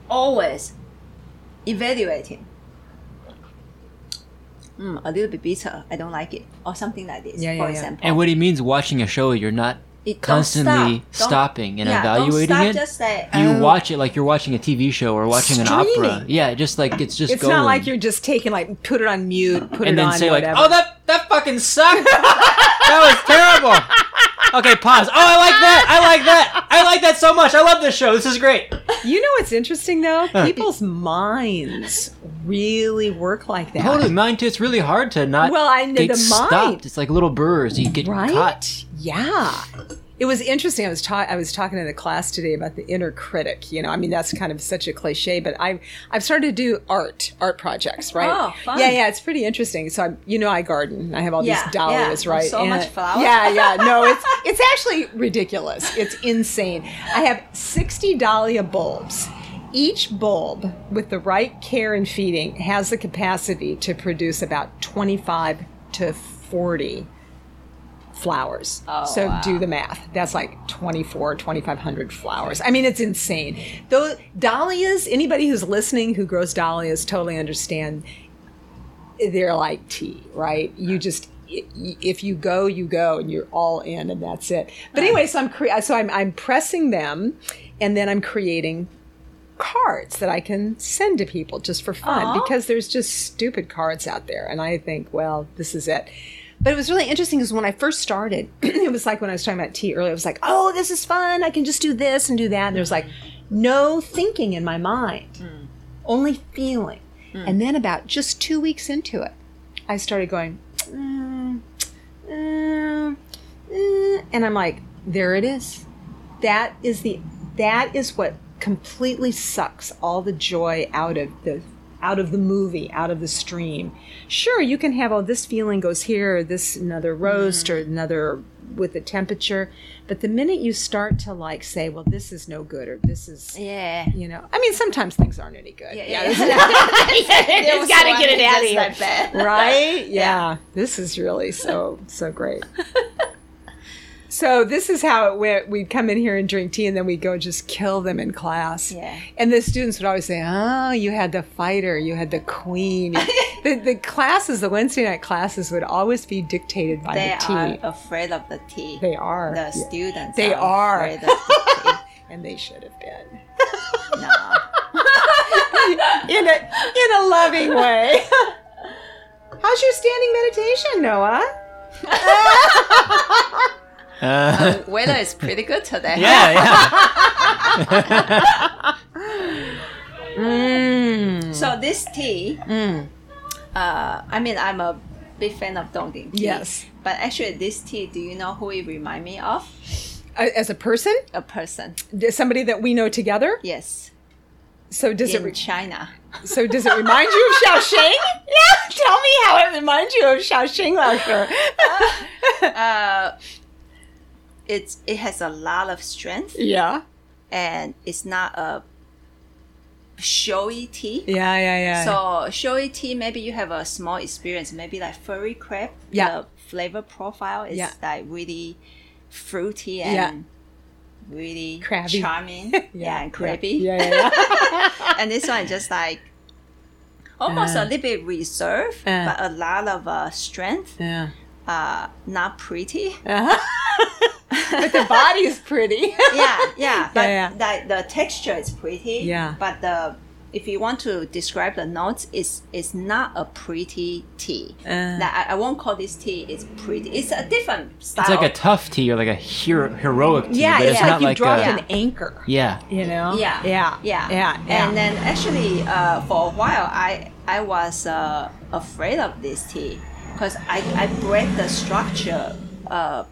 always evaluating. Mm, a little bit bitter. I don't like it, or something like this. Yeah, for yeah, yeah. example. and what he means watching a show, you're not it constantly stop. Stopping and yeah, evaluating don't stop, it. Just say, you Oh. watch it like you're watching a TV show or watching an opera. Yeah, just like it's just going It's going. not like you're just taking like put it on mute, put and it then on say whatever. like, "Oh, that that fucking sucked. that was terrible." Okay, pause. Oh, I like that. I like that. I like that so much. I love this show. This is great. You know what's interesting though? People's minds really work like that. Totally, mine too. It's really hard to not Well, I know get the stopped. mind. It's like little burrs. You get right? caught. Yeah. It was interesting. I was ta- I was talking in the class today about the inner critic. You know, I mean that's kind of such a cliche, but I I've started to do art art projects, right? Oh, fun. Yeah, yeah, it's pretty interesting. So I'm, you know, I garden. I have all Yeah, these dahlias, yeah. right? So much flowers. Yeah, yeah. No, it's it's actually ridiculous. It's insane. I have 60 dahlia bulbs. Each bulb, with the right care and feeding, has the capacity to produce about 25 to 40 flowers. Oh, so wow. do the math. That's like 24, 2500 flowers. I mean, it's insane. Those dahlias, anybody who's listening who grows dahlias totally understand they're like tea, right? You just if you go, you go, and you're all in, and that's it. But anyway, so I'm cre- so I'm I'm pressing them, and then I'm creating cards that I can send to people just for fun Aw. because there's just stupid cards out there, and I think, well, this is it. But it was really interesting because when I first started, it was like when I was talking about tea earlier, it was like, oh, this is fun. I can just do this and do that. And there was like no thinking in my mind, only feeling. And then about just two weeks into it, I started going, mm, mm, mm, and I'm like, there it is. That is the that is what completely sucks all the joy out of the out of the movie, out of the stream. Sure, you can have oh this feeling goes here, or this another roast or another with the temperature, but the minute you start to like say, well, this is no good or this is Yeah. you know, I mean, sometimes things aren't any good. Yeah, Yeah, yeah. is- There gotta get it out of here. just that bad. right? Yeah. This is really so so great. So this is how it went. We'd come in here and drink tea, and then we'd go just kill them in class. Yeah. And the students would always say, "Oh, you had the fighter, you had the queen." the, the classes, the Wednesday night classes, would always be dictated by They the tea. They are afraid of the tea. they are, the Yeah. students. They are. afraid of the and they should have been no. in a in a loving way. How's your standing meditation, Noah? Uh, Weather is pretty good today. yeah, yeah. Mm. So this tea, Mm. uh, I mean, I'm a big fan of Dongding tea. Yes. But actually, this tea, do you know who it remind me of? Uh, As a person, A person. somebody that we know together. Yes. So does it? Re- China. so does it remind you of Xiaoxing? Yeah, tell me how it reminds you of Xiaoxing, Laoshi. Uh, it's it has a lot of strength, yeah, and it's not a showy tea. yeah, yeah, yeah. So showy tea, maybe you have a small experience, maybe like furry crab. Yeah. The flavor profile is Yeah. like really fruity and Yeah. really Crabby. charming. yeah, and crabby. Yeah, yeah, yeah. and this one just like almost Uh. a little bit reserved, Uh. but a lot of uh, strength. yeah. Uh, not pretty. Uh-huh. but the body is pretty. yeah, yeah. But yeah. like the texture is pretty. Yeah. But the if you want to describe the notes, it's it's not a pretty tea. Uh. Like, I, I won't call this tea. It's pretty. It's a different style. It's like a tough tea or like a hero, heroic tea, yeah, but it's it's like not you like dropped a, an anchor. yeah. You know? yeah, Yeah. yeah, Yeah. yeah. And then actually, uh, for a while, I I was uh, afraid of this tea because I I break the structure. Uh,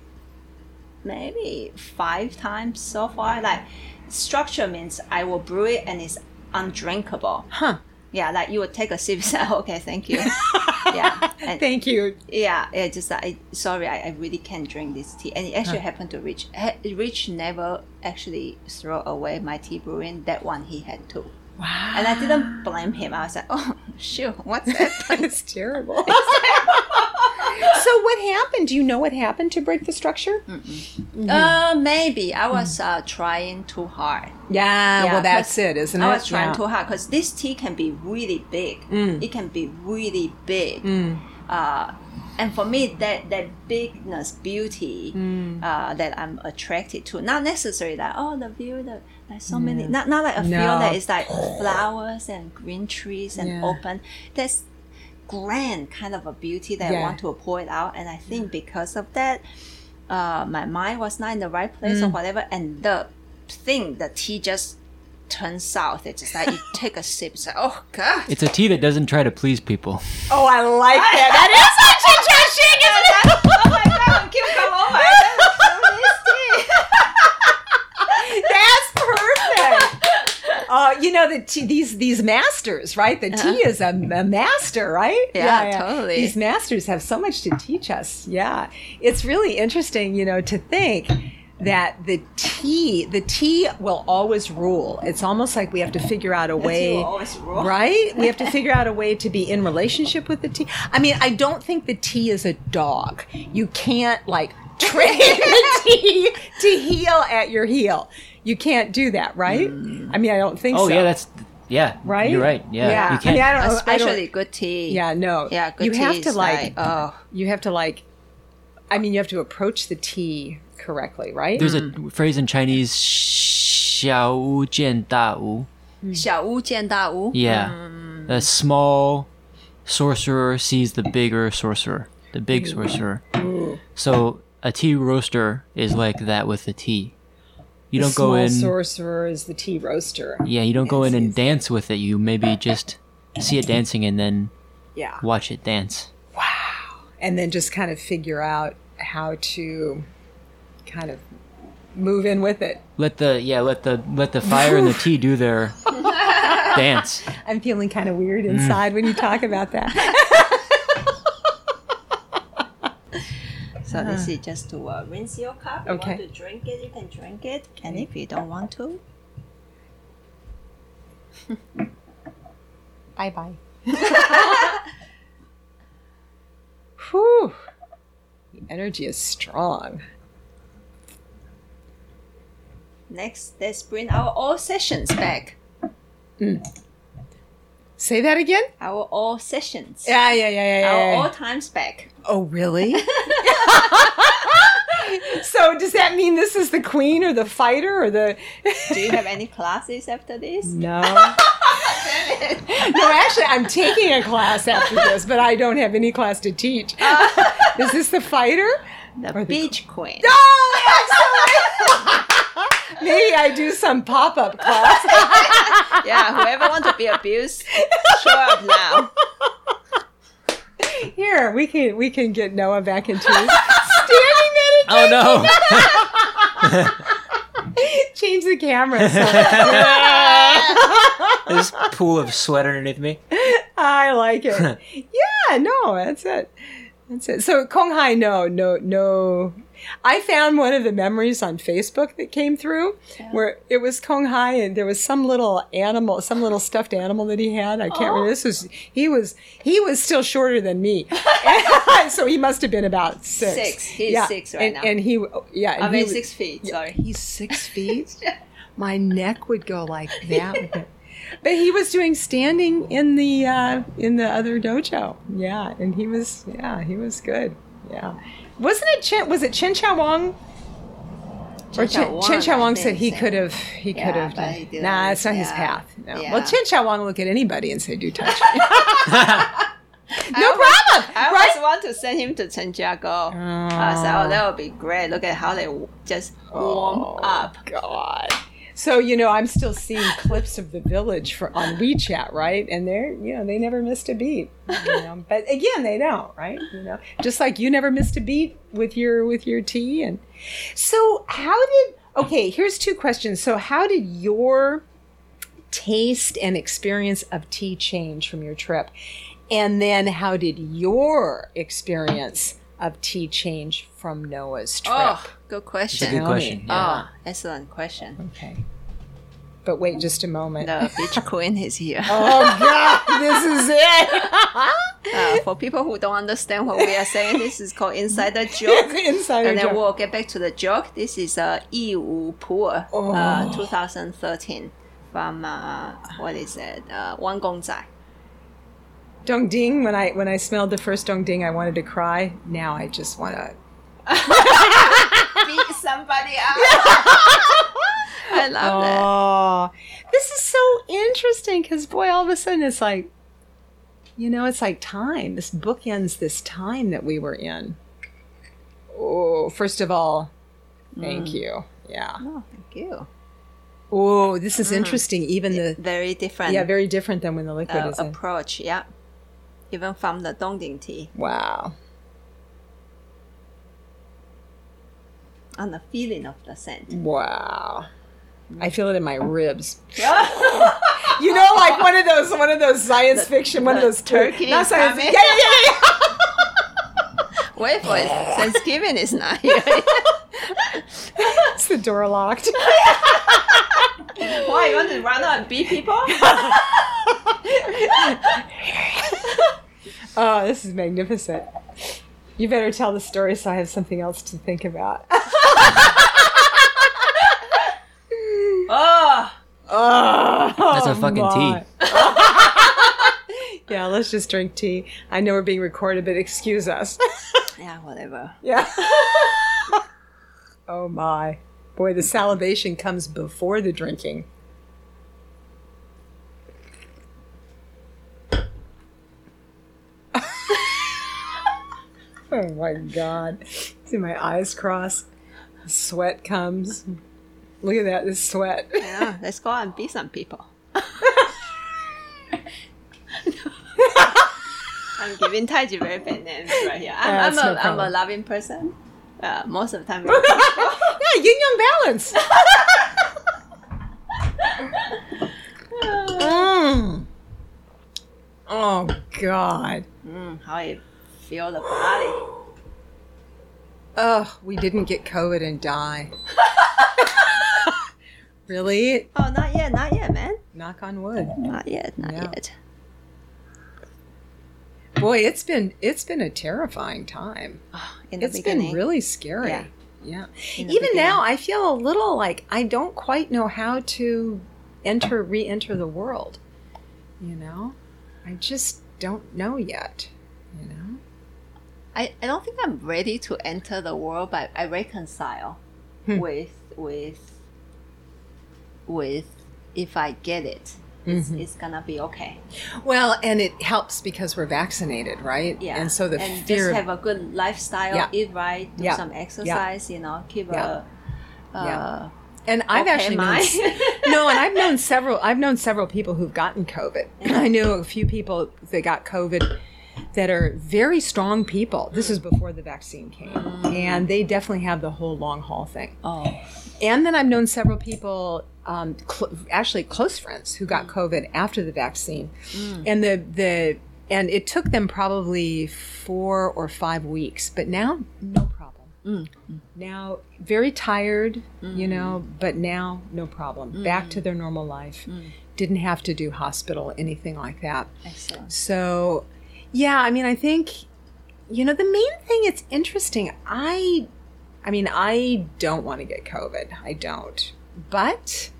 maybe five times so far. Like structure means I will brew it and it's undrinkable. Huh. Yeah, like you would take a sip, say, oh, okay, thank you. yeah, and Thank you. yeah, it just I sorry, I, I really can't drink this tea. And it actually happened to Rich. Rich never actually throw away my tea brewing. That one he had to, Wow. and I didn't blame him. I was like, oh shoot, what's that? It's terrible. so what happened? Do you know what happened to break the structure? uh, maybe I was uh, trying too hard. Yeah, Yeah, well that's it, isn't it? I was trying yeah. too hard because this tea can be really big. Mm. It can be really big. Mm. uh, and for me that that bigness beauty Mm. uh, that i'm attracted to not necessarily that oh the view the like so many not, not like a No. field that is like flowers and green trees and open that's grand kind of a beauty that Yeah. i want to point out and i think because of that uh, my mind was not in the right place or Mm. whatever and the thing the tea just turns south it's just like you take a sip it's like oh god It's a tea that doesn't try to please people. Oh, I like that. That is such interesting, isn't it? oh my god, keep going. Oh my That's perfect. Uh, you know the tea, these these masters, right? The tea is a, a master, right? Yeah, totally. These masters have so much to teach us. Yeah, it's really interesting, you know, to think that the tea, the tea will always rule. It's almost like we have to figure out a way, rule. right? We have to figure out a way to be in relationship with the tea. I mean, I don't think the tea is a dog. You can't like train the tea to heel at your heel you can't do that, right? Mm. I mean, I don't think oh, so. yeah, that's yeah. Right? You're right. Yeah. yeah. You can't. I, mean, I Especially I good tea. Yeah, no. Yeah, good You have to like, like, oh, you have to like I mean, you have to approach the tea correctly, right? There's mm. a phrase in Chinese xiao jian da wu. Mm. Xiao jian da wu. Yeah. Mm. A small sorcerer sees the bigger sorcerer, the big sorcerer. Ooh. So a tea roaster is like that with the tea. You The don't go in. Sorcerer is the tea roaster. yeah, you don't go in and dance with it. You maybe just see it dancing and then Yeah. watch it dance. Wow, and then just kind of figure out how to kind of move in with it. Let the yeah, let the let the fire and the tea do their dance. I'm feeling kind of weird inside when you talk about that. So this is just to uh, rinse your cup. You Okay. want to drink it, you can drink it. And if you don't want to, bye bye. Whew. The energy is strong. next let's bring our all sessions back. Say that again? Our all sessions. Yeah, yeah, yeah, yeah. Our yeah, all times back. Oh, really? so does that mean this is the queen or the fighter or the Do you have any classes after this? No. no, actually, I'm taking a class after this, but I don't have any class to teach. Is this the fighter? The the- beach queen. Oh, excellent! Maybe I do some pop up class. yeah, whoever wants to be abused, show up now. Here, we can we can get Noah back into standing meditation. Oh no! Change the camera. So This pool of sweat underneath me. I like it. Yeah, no, that's it. That's it. So Kong Hai, no, no, no. I found one of the memories on Facebook that came through where it was Kong Hai and there was some little animal, some little stuffed animal that he had. I can't remember. This was he was he was still shorter than me, so he must have been about six. Six. He's six right and, now. And he, yeah, and I he six feet. Sorry. He's six feet. My neck would go like that. But he was doing standing in the uh, in the other dojo. Yeah, and he was yeah he was good. Yeah, wasn't it Chen? Was it Chen Xiaowang? Or Chen Chao Chen, Chao I said he could have he Yeah, could have. Nah, it's not his path. No. Yeah. Well, Chen Xiaowang look at anybody and say, "Do touch." me." I no always- problem, I right? always want to send him to. I uh, said, oh, that would be great. Look at how they just warm oh, up. Oh, God. So you know, I'm still seeing clips of the village for on WeChat, right? And they're you know they never missed a beat. You know? but again, they don't, right? You know, just like you never missed a beat with your with your tea. And so, how did? Okay, here's two questions. So, how did your taste and experience of tea change from your trip? And then, how did your experience of tea change from Noah's trip? Oh, good question. It's a good question. Yeah. Oh, excellent question. Okay. But wait just a moment. The beach queen is here. Oh God, this is it. Uh, for people who don't understand what we are saying, this is called insider joke. Insider and then joke. we'll get back to the joke. This is uh, Yi Wu Pu, Oh. uh, 2013, from uh, what is it? Uh, Wang Gongzai. Dong ding. When I when I smelled the first dong ding, I wanted to cry. Now I just want to. Beat somebody up. I love that. Oh, this is so interesting because boy, all of a sudden it's like, you know, it's like time. This book ends this time that we were in. Oh, first of all, thank you. Yeah. Oh, thank you. Oh, this is interesting. Even the Very different yeah, very different than when the liquid uh, is in. approach. Yeah. Even from the Dongding tea Wow. and the feeling of the scent. Wow. I feel it in my ribs. You know, like one of those, one of those science fiction, one of those turkey Not science. coming. Yeah, yeah, yeah, yeah. Wait for it. Thanksgiving is not here. It's the door locked. Why you want to run out and beat people? Oh, this is magnificent. You better tell the story so I have something else to think about. oh, Oh, That's a fucking my. yeah, let's just drink tea. I know we're being recorded, but excuse us. yeah, whatever. yeah. oh my. Boy, the salivation comes before the drinking. oh my god. See my eyes cross. Sweat comes. Look at that, this sweat. Yeah, let's go out and beat some people. I'm giving Taiji very bad names right here. I'm, I'm, that's no a, I'm a loving person. Uh, most of the time, yeah, yin yang balance. Mm. Oh God. mm, how feel the body. Ugh, we didn't get COVID and die. really? Oh, not yet, not yet, man. Knock on wood. Not yet, not Yeah. yet. Boy, it's been it's been a terrifying time. In the It's beginning, been really scary. Yeah. Yeah. Even beginning. now, I feel a little like I don't quite know how to enter, re-enter the world. You know, I just don't know yet. I, I don't think I'm ready to enter the world, but I reconcile Hmm. with with with if I get it, it's, Mm-hmm. it's gonna be okay. Well, and it helps because we're vaccinated, right? Yeah, And so the and fear. just have a good lifestyle, Yeah. eat right, do Yeah. some exercise, you know, keep Yeah. a uh, Yeah. and I've okay actually known, no, and I've known several. I've known several people who've gotten COVID. I knew a few people that got COVID that are very strong people. This is before the vaccine came, and they definitely have the whole long haul thing. oh, And then I've known several people, um, cl- actually close friends, who got COVID after the vaccine, mm. and the the and it took them probably four or five weeks, but now no problem. Mm. Now very tired, you mm. know, but now no problem. Back to their normal life. Didn't have to do hospital, anything like that. excellent. So, yeah, I mean, I think, you know, the main thing, it's interesting. I, I mean, I don't want to get COVID. I don't. But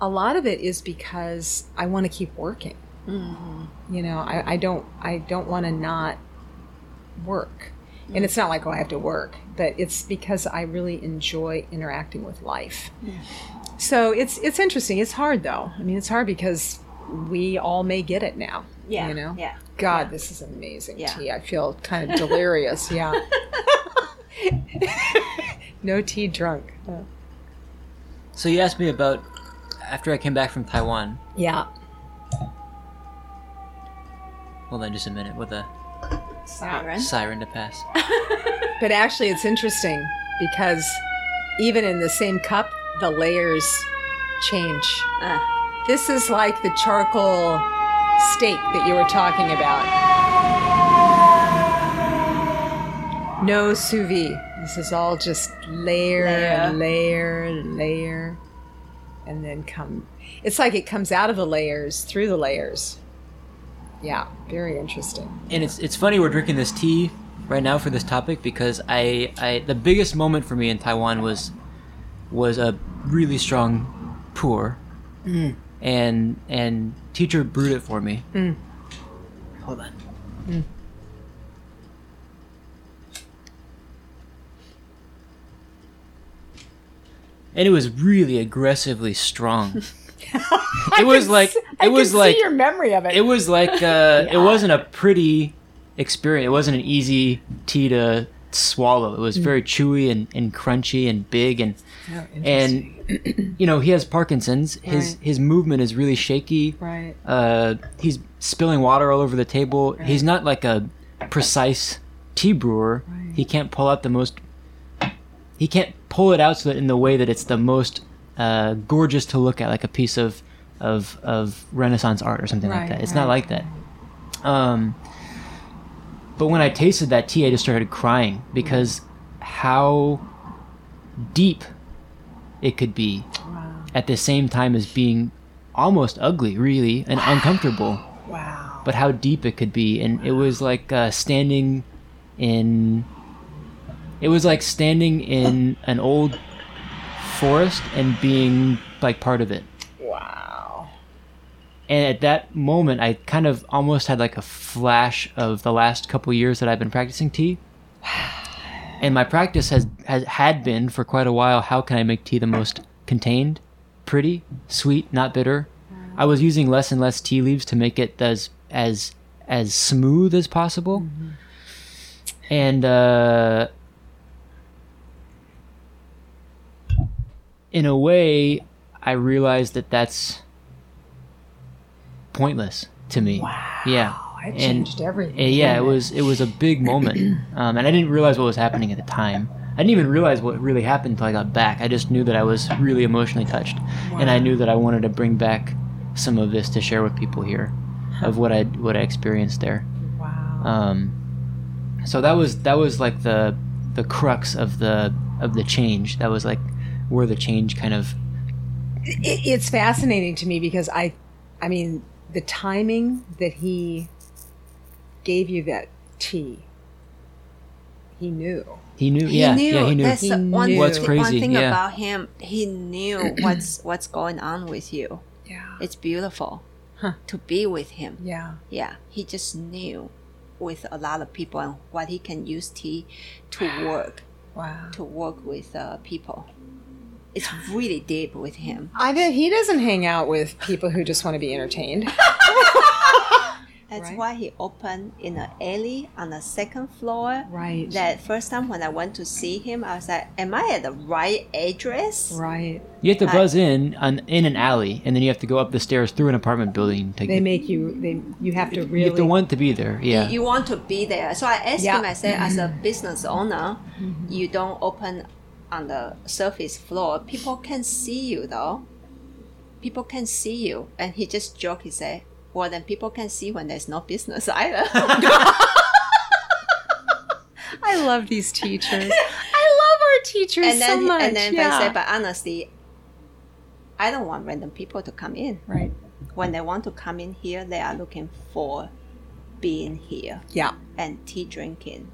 a lot of it is because I want to keep working. Mm-hmm. You know, I, I don't, I don't want to not work. And mm. it's not like, oh, I have to work, but it's because I really enjoy interacting with life. So it's it's interesting. It's hard though. I mean, it's hard because we all may get it now. Yeah, You know. yeah. God, this is amazing Yeah. tea. I feel kind of delirious. yeah. no tea drunk. Uh, So you asked me about after I came back from Taiwan. yeah. Hold on just a minute with a Siren. siren to pass. But actually, it's interesting because even in the same cup, the layers change. Ah, This is like the charcoal steak that you were talking about. No sous vide. This is all just layer, Layer. layer, layer, and then come. It's like it comes out of the layers through the layers. Yeah, very interesting. and it's it's funny we're drinking this tea right now for this topic because I, I the biggest moment for me in Taiwan was was a really strong pour, mm. and and teacher brewed it for me, mm. Hold on. Mm. And it was really aggressively strong. it was like it was like your memory of it. it was like uh, it wasn't a pretty experience. It wasn't an easy tea to swallow. It was mm. very chewy and, and crunchy and big and Oh, and you know he has Parkinson's. His Right. his movement is really shaky. right. Uh, he's spilling water all over the table. He's not like a precise tea brewer. Right. He can't pull out the most. He can't pull it out so that in the way that it's the most uh, gorgeous to look at, like a piece of of of Renaissance art or something like that. It's not like that. Um, but when I tasted that tea, I just started crying because how deep it could be Wow. at the same time as being almost ugly, really, and uncomfortable. Wow. But how deep it could be, and it was like uh, standing in. It was like standing in an old forest and being like part of it. Wow. And at that moment, I kind of almost had like a flash of the last couple years that I've been practicing tea. And my practice has, has had been for quite a while. How can I make tea the most contained, pretty, sweet, not bitter? I was using less and less tea leaves to make it as as as smooth as possible. And uh, in a way, I realized that that's pointless to me. Wow. Yeah. It And- changed everything. Yeah, it was it was a big moment, um, and I didn't realize what was happening at the time. I didn't even realize what really happened until I got back. I just knew that I was really emotionally touched, and I knew that I wanted to bring back some of this to share with people here, of what I what I experienced there. Wow. Um, so that was that was like the the crux of the of the change. That was like where the change kind of it, it's fascinating to me because I, I mean, the timing that he gave you that tea, he knew. he knew. He yeah, knew. yeah, he knew. That's He the one, knew. What's one thing yeah. about him. He knew what's what's going on with you. Yeah. It's beautiful Huh. to be with him. Yeah. Yeah, he just knew with a lot of people and what he can use tea to work Wow. to work with uh, people. It's really deep with him. I bet he doesn't hang out with people who just want to be entertained. That's Right. why he opened in an alley on the second floor. Right. That first time when I went to see him, I was like, "Am I at the right address?" Right. You have to I- buzz in on, in an alley, and then you have to go up the stairs through an apartment building to They get. make you. They. You have to really. You have to want to be there. Yeah. You want to be there. So I asked Yeah. him. I said, as a mm-hmm. business owner, mm-hmm. you don't open on the surface floor. People can see you though. People can see you, and he just joked. He said, "Well, then people can see when there's no business either." I love these teachers. I love our teachers and then, so much. and then yeah. I said, but honestly, I don't want random people to come in. right. When they want to come in here, they are looking for being here Yeah. and tea drinking.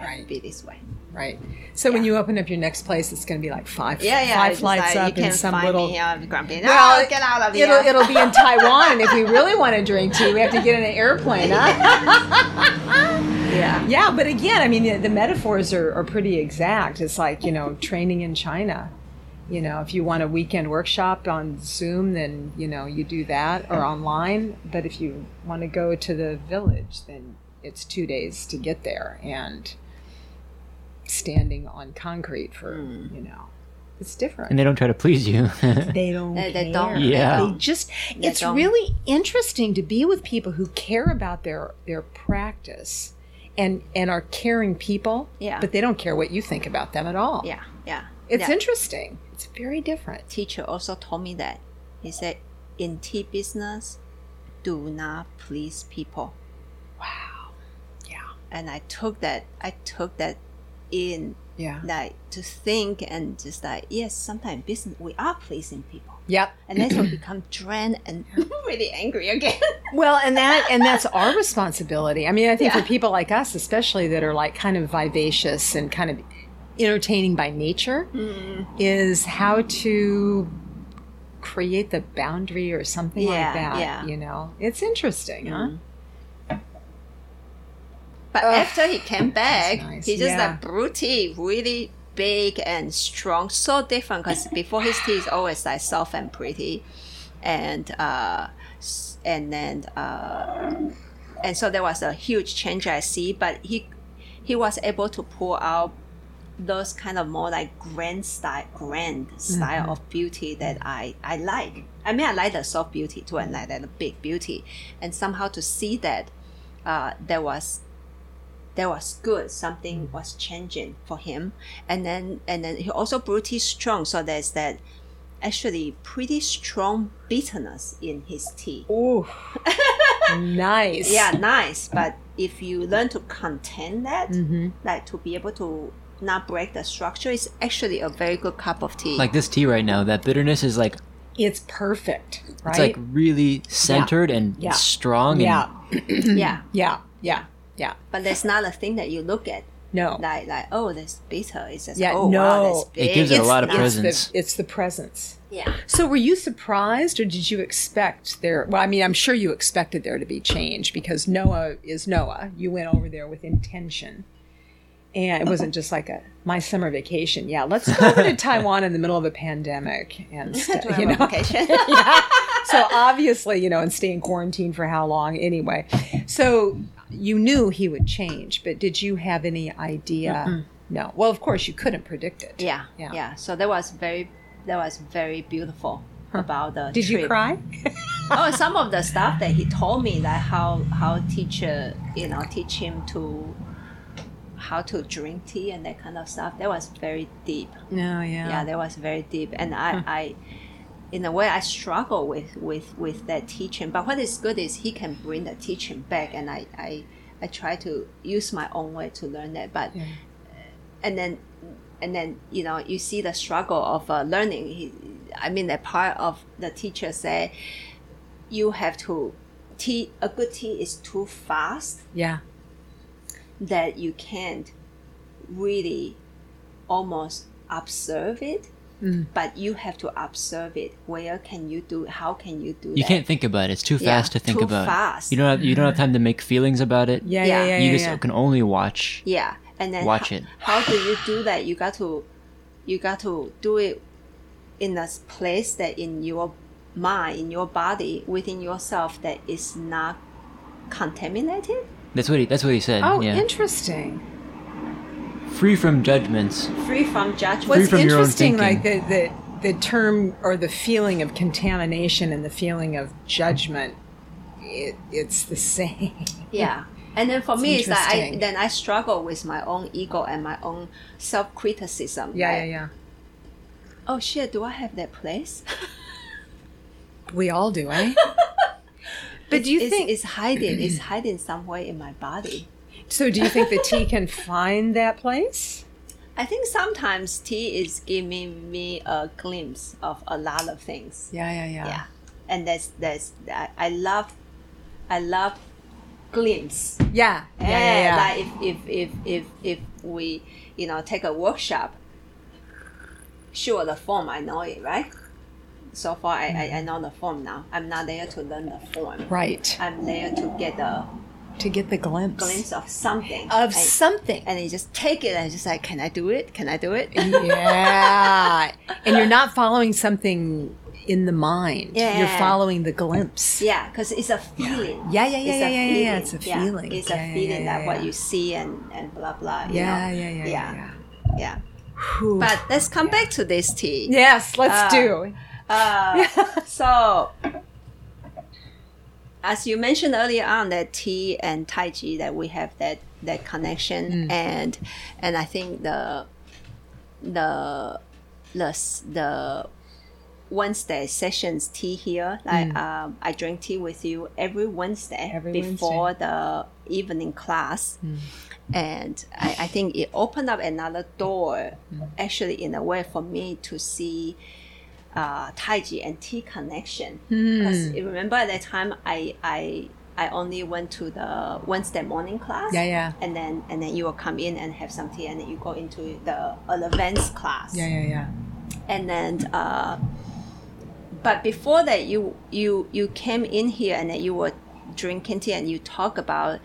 Right. Be this way. Right. So when you open up your next place, it's going to be like five, Yeah, yeah. five flights up can some little. me uh, grumpy. No, Well, get out of here. It'll, it'll be in Taiwan, if we really want to drink tea, we have to get in an airplane. Huh? yeah. yeah, but again, I mean, the, the metaphors are, are pretty exact. It's like you know, training in China. You know, if you want a weekend workshop on Zoom, then you know you do that or online. But if you want to go to the village, then it's two days to get there and standing on concrete for hmm. you know, it's different. and they don't try to please you. They don't. They- they care. don't. Yeah. They just. They it's don't. really interesting to be with people who care about their their practice, and and are caring people. Yeah. But they don't care what you think about them at all. Yeah. Yeah. It's yeah. interesting. It's very different. Teacher also told me that. He said, in tea business, do not please people. Wow. Yeah. And I took that. I took that in Yeah. like to think and just like yes, sometimes business we are pleasing people, Yep. and then we become drained and really angry again. Well, and that and that's our responsibility. I mean, I think Yeah. for people like us, especially that are like kind of vivacious and kind of entertaining by nature, Mm. is how to create the boundary or something Yeah, like that. yeah. You know, it's interesting, huh? But Ugh, after he came back, nice. he just Yeah. like brew really big and strong, so different. Because before his teeth always like soft and pretty, and uh, and then uh, and so there was a huge change I see. But he he was able to pull out those kind of more like grand style, grand style Mm-hmm. of beauty that I I like. I mean, I like the soft beauty too, and like the big beauty, and somehow to see that uh, there was there was good something Mm. was changing for him and then and then he also brewed tea strong so there's that actually pretty strong bitterness in his tea Ooh, nice. yeah nice but if you learn to contain that Mm-hmm. like to be able to not break the structure it's actually a very good cup of tea Like this tea right now, that bitterness is like It's perfect, right? it's like really centered and Yeah. strong. And yeah, yeah yeah, yeah, yeah. but there's not a thing that you look at No, like like oh that's bitter it's just Yeah, oh wow no. that's It gives it a lot of It's it's presence. the, it's the presence. yeah So, were you surprised, or did you expect there? Well, I mean, I'm sure you expected there to be change because Noah is Noah. You went over there with intention, and it wasn't just like a my summer vacation. Yeah, let's go over to Taiwan in the middle of a pandemic and st- you have a know. vacation. yeah. So obviously, you know, and stay in quarantine for how long anyway. So you knew he would change, but did you have any idea? No. Well, of course, you couldn't predict it. Yeah, Yeah. yeah, So that was very, that was very beautiful about the. Did you cry? oh, some of the stuff that he told me, like how how teacher, you know, teach him to how to drink tea and that kind of stuff. That was very deep. No, yeah. Yeah, that was very deep, and I, I, in a way, I struggle with with with that teaching. But what is good is he can bring the teaching back, and I I, I try to use my own way to learn that. But Yeah. and then and then you know you see the struggle of uh, learning he, i mean that part of the teacher say you have to tea a good tea is too fast yeah. that you can't really almost observe it Mm. but you have to observe it where can you do how can you do you that can't think about it. It's too Yeah, fast to think too about. fast. You don't have you don't have time to make feelings about it. Yeah, Yeah. yeah, yeah, you yeah, just yeah. can only watch. yeah and then Watch ho- it. how do you do that you got to you got to do it in a s- place that in your mind in your body within yourself that is not contaminated That's what he that's what he said. Oh, yeah. interesting. Free from judgments. free from judgment Free What's from interesting, like the, the the term or the feeling of contamination and the feeling of judgment, it, it's the same. yeah and then for It's me it's like I, then i struggle with my own ego and my own self-criticism Yeah, like, yeah, yeah. oh shit do i have that place We all do, eh? but do you it's, think it's hiding it's hiding somewhere in my body so? Do you think the tea can find that place? I think sometimes tea is giving me a glimpse of a lot of things. Yeah, yeah, yeah. Yeah, and that's that's I, I love, I love glimpse. Yeah, yeah, yeah, yeah. Like if, if if if if we you know take a workshop. Sure, the form I know it right. So far, I, I, I mm. know the form now. I'm not there to learn the form. right. I'm there to get the To get the glimpse, glimpse of something. of and, something. and you just take it and just like, can I do it? Can I do it? yeah. And you're not following something in the mind. yeah. You're following the glimpse. Yeah, because it's a feeling. Yeah, yeah, yeah, It's yeah, yeah, yeah, it's a feeling. It's a feeling that what you see and, and blah blah. You Yeah, know? yeah, yeah, yeah, yeah, yeah. yeah. But let's come back to this tea. yes, let's Uh, do. Uh, so, as you mentioned earlier on, that tea and Tai Chi that we have that that connection, Mm. and and I think the the the the Wednesday sessions tea here, like um, I drink tea with you every Wednesday Mm. Every before the evening class. Mm. And I, I think it opened up another door, Mm. actually, in a way, for me to see uh, Taiji and tea connection. Hmm. Because you remember at that time, I, I I only went to the Wednesday morning class. Yeah, yeah. And then and then you will come in and have some tea, and then you go into the advanced class. Yeah, yeah, yeah. And then, uh, but before that, you you you came in here and then you were drinking tea and you talk about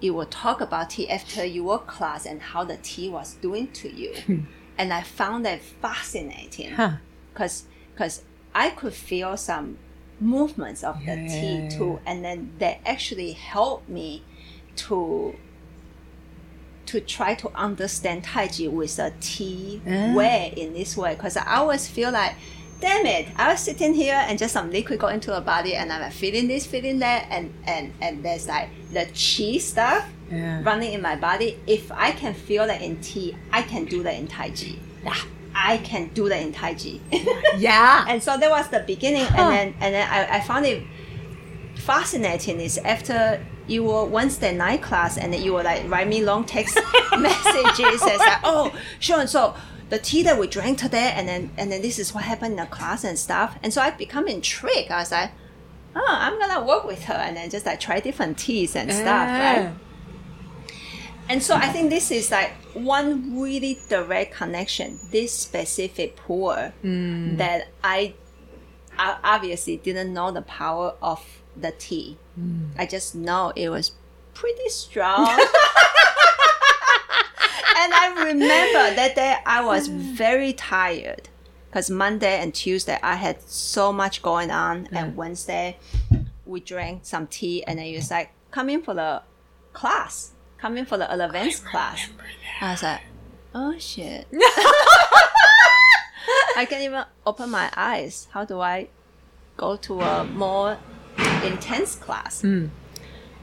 you will talk about tea after your class and how the tea was doing to you. and I found that fascinating Huh. Because I could feel some movements of the Yeah, tea too, and then that actually helped me to to try to understand Tai Chi with a tea Ah. way in this way because I always feel like. Damn it! I was sitting here and just some liquid go into the body, and I'm feeling this, feeling that, and and and there's like the chi stuff Yeah. running in my body. If I can feel that in tea, I can do that in Tai Chi. I can do that in Tai Chi. Yeah. and so that was the beginning Huh. and then and then I, I found it fascinating is after you were Wednesday night class and then you were like write me long text messages as like oh sure and so the tea that we drank today and then and then this is what happened in the class and stuff and so I become intrigued I was like oh I'm gonna work with her and then just like try different teas and stuff right Ah. and so I think this is like one really direct connection, this specific pour hmm. that I, I obviously didn't know the power of the tea. Hmm. I just know it was pretty strong. and I remember that day I was hmm. very tired because Monday and Tuesday I had so much going on, and Wednesday we drank some tea, and then you was like, come in for the class, come in for the advanced class. I was like, oh shit. I can't even open my eyes. How do I go to a more intense class? Hmm.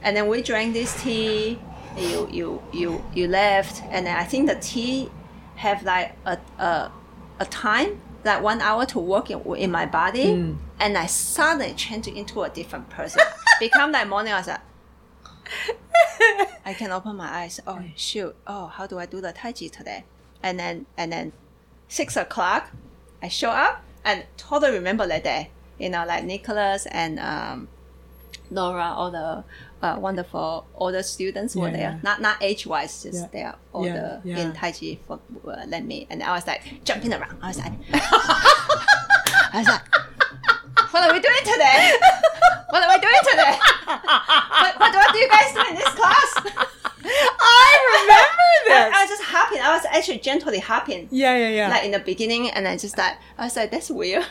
And then we drank this tea. You you you you left, and then I think the tea have like a a, a time like one hour to work in, in my body, hmm. and I suddenly changed into a different person. Become like morning. I was like. I can open my eyes. Oh shoot! Oh, how do I do the tai chi today? And then and then six o'clock, I show up and totally remember that day. You know, like Nicholas and um, Laura, all the uh, wonderful older students were Yeah, there. yeah. Not not age wise, just Yeah. they are older yeah. in tai chi for uh, than me. And I was like jumping around. I was like, I was like, what are we doing today? What are we doing today? what, what, what do you guys do in this class? I remember I, this. I was just hopping. I was actually gently hopping, yeah, yeah, yeah. like in the beginning, and I just like I was like, "That's weird."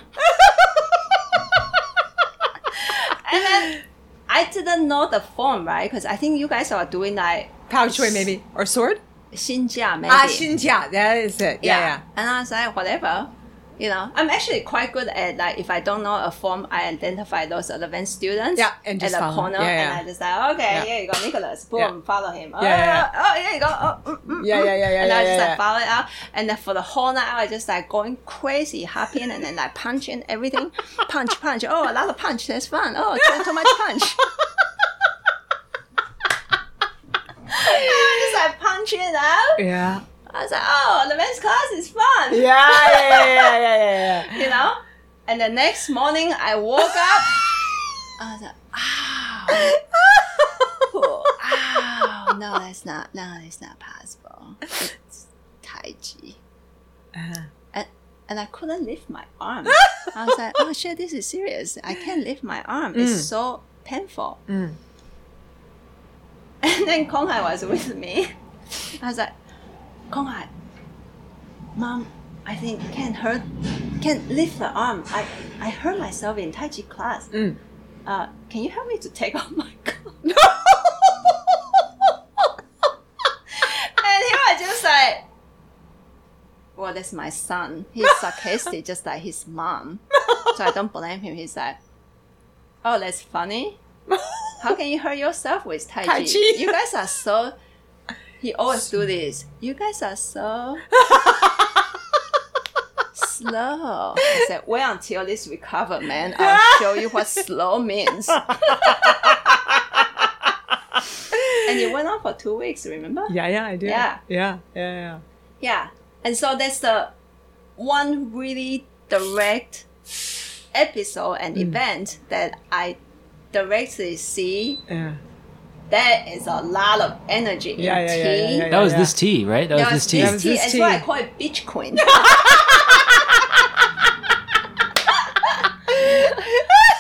and then I didn't know the form, right? Because I think you guys are doing like Paochui maybe or sword. 新家 maybe. Ah, Xinjia. That is it. Yeah, yeah. And I was like, whatever. You know, I'm actually quite good at like if I don't know a form, I identify those advanced students. Yeah, and just at the corner, Yeah, yeah. and I just like, okay, Yeah. here you go, Nicholas. Boom, Yeah. follow him. Oh, Yeah, yeah, oh, here you go. Oh, mm, mm, Yeah, mm. yeah, yeah, yeah, And I just like follow it out, and then for the whole night, I was just like going crazy, hopping, and then like punching everything, punch, punch. Oh, a lot of punch. That's fun. Oh, too, too much punch. I just like punching out. Yeah. I was like, oh, the men's class is fun. Yeah, yeah, yeah, yeah, yeah, yeah. you know? And the next morning I woke up, I was like, ow, ow, no, that's not, no, that's not possible. It's Tai Chi. Uh-huh. And, and I couldn't lift my arm. I was like, oh shit, this is serious. I can't lift my arm. It's so painful. Mm. And then Kong Hai was with me. I was like, Kong Hai, mom, I think can't hurt, can't lift the arm. I, I hurt myself in Tai Chi class. Mm. Uh, can you help me to take off my glove? and he was just like, well, that's my son. He's sarcastic, just like his mom. So I don't blame him. He's like, oh, that's funny. How can you hurt yourself with Tai Chi? Tai Chi. You guys are so. He always do this. You guys are so slow. I said, wait until this recover, man. I'll show you what slow means. and it went on for two weeks. Remember? Yeah, yeah, I do. Yeah. Yeah, yeah, yeah. Yeah. And so that's the one really direct episode and Mm. event that I directly see Yeah. There is a lot of energy in Yeah, yeah, tea. yeah, yeah, yeah. That was this tea, right? That was There this tea. That was tea. this That's tea. why I call it beach queen.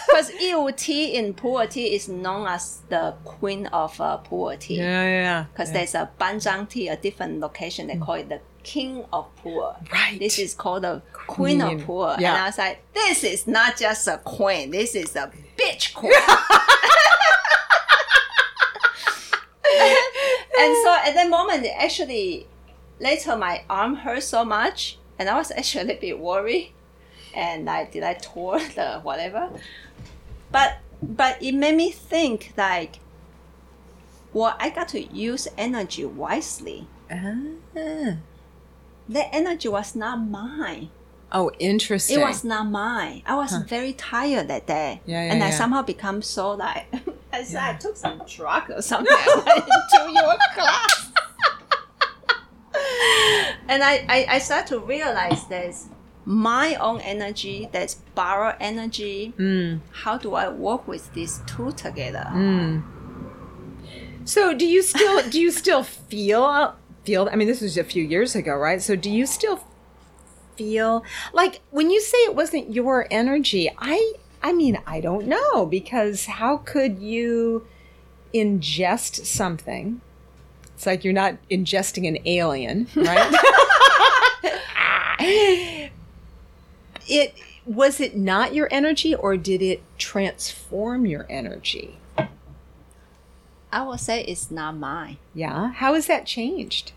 Because Yiwu tea in pu'er tea is known as the queen of uh, pu'er tea. Yeah, yeah. Because there's a Banzhang tea, a different location, they call it the king of pu'er. Right. This is called the queen, Queen. of pu'er. Yeah. And I was like, this is not just a queen, this is a bitch queen. and so at that moment, actually, later my arm hurt so much, and I was actually a bit worried. And I did I tore the whatever, but but it made me think like, well, I got to use energy wisely. Ah. That energy was not mine. Oh, interesting. It was not mine. I was very tired that day. Yeah, yeah, and I yeah. somehow become so like I said I took some drug or something. I went into your class. and I, I, I start to realize there's my own energy, there's borrowed energy. Mm. How do I work with these two together? So, do you still do you still feel feel? I mean, this was a few years ago, right? So, do you still feel like when you say it wasn't your energy? I I mean, I don't know because how could you ingest something? It's like you're not ingesting an alien, right? it was it not your energy or did it transform your energy? I will say it's not mine. Yeah. How has that changed?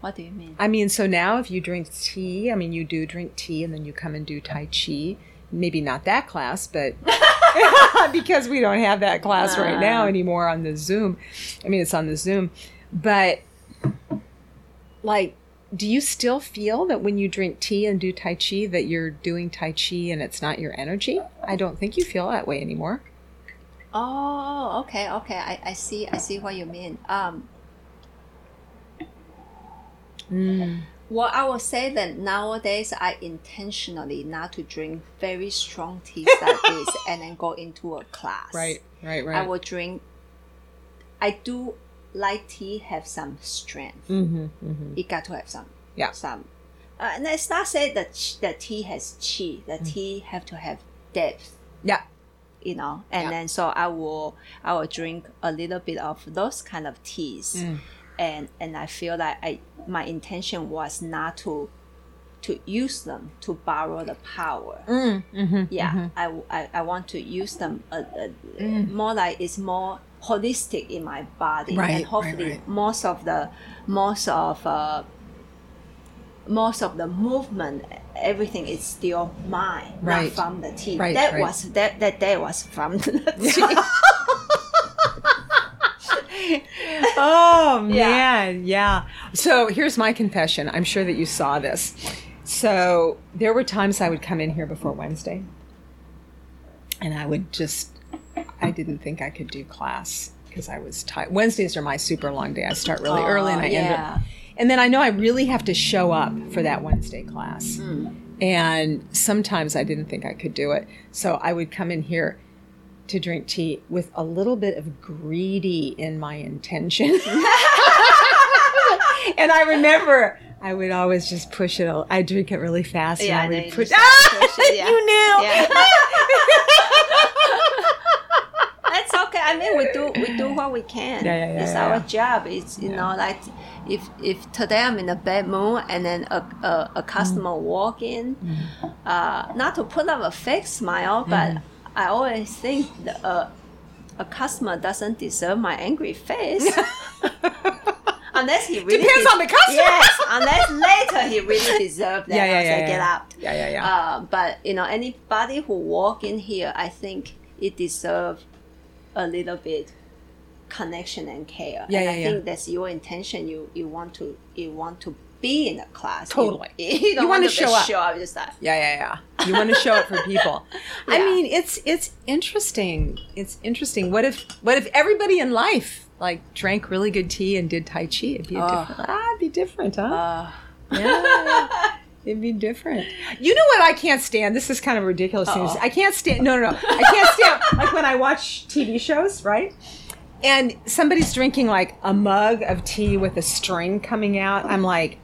What do you mean? I mean, so now if you drink tea, I mean, you do drink tea and then you come and do Tai Chi. Maybe not that class, but because we don't have that class right now anymore on the Zoom. I mean, it's on the Zoom. But, like, do you still feel that when you drink tea and do Tai Chi that you're doing Tai Chi and it's not your energy? I don't think you feel that way anymore. Oh, okay, okay. I, I see I see what you mean. Um Well, I will say that nowadays I intentionally not to drink very strong teas like this and then go into a class. right, right, right. I will drink. I do like tea have some strength. mm-hmm, mm-hmm. It got to have some. Yeah. Some. Uh, and it's not say that the tea has chi. The tea have to have depth Yeah. you know and Yeah. then so i will i will drink a little bit of those kind of teas Mm. And and i feel like i my intention was not to to use them to borrow the power. Mm, mm-hmm, yeah I, I i want to use them uh, uh, more like it's more holistic in my body. Right, and hopefully right, right. most of the most of uh most of the movement everything is still mine Right. not from the tea that was that that day was from the tea Oh Yeah. man, yeah. So here's my confession. I'm sure that you saw this. So there were times I would come in here before Wednesday, and I would just, I didn't think I could do class because I was tired. Wednesdays are my super long day. I start really early and I end up, and then I know I really have to show up for that Wednesday class. Mm. And sometimes I didn't think I could do it. So I would come in here to drink tea with a little bit of greedy in my intention. and I remember I would always just push it. I drink it really fast. Yeah, and I would you push. just Ah, push it, yeah. you knew. Yeah. That's okay. I mean, we do we do what we can. Yeah, yeah, yeah, it's our job. It's you know like if if today I'm in a bad mood and then a a, a customer Mm. walk in, uh, not to put up a fake smile, Mm-hmm. but I always think that uh, a customer doesn't deserve my angry face. Unless he really Depends on the customer. Yes, unless later he really deserves that. Yeah, yeah, I say, yeah, get out. Yeah, yeah, yeah. Uh, but you know, anybody who walk in here, I think it deserve a little bit connection and care. Yeah, and yeah, I yeah. think that's your intention. You you want to you want to be in a class. Totally. You, you don't You want wanna show show up. Show up just like Yeah, yeah, yeah. You want to show up for people. I mean, it's it's interesting. It's interesting. What if what if everybody in life like drank really good tea and did tai chi? It'd be a Oh. different. Ah, it'd be different, huh? uh, yeah. It'd be different. You know what I can't stand? This is kind of ridiculous. to I can't stand. No, no, no. I can't stand like when I watch TV shows, right? And somebody's drinking like a mug of tea with a string coming out. I'm like,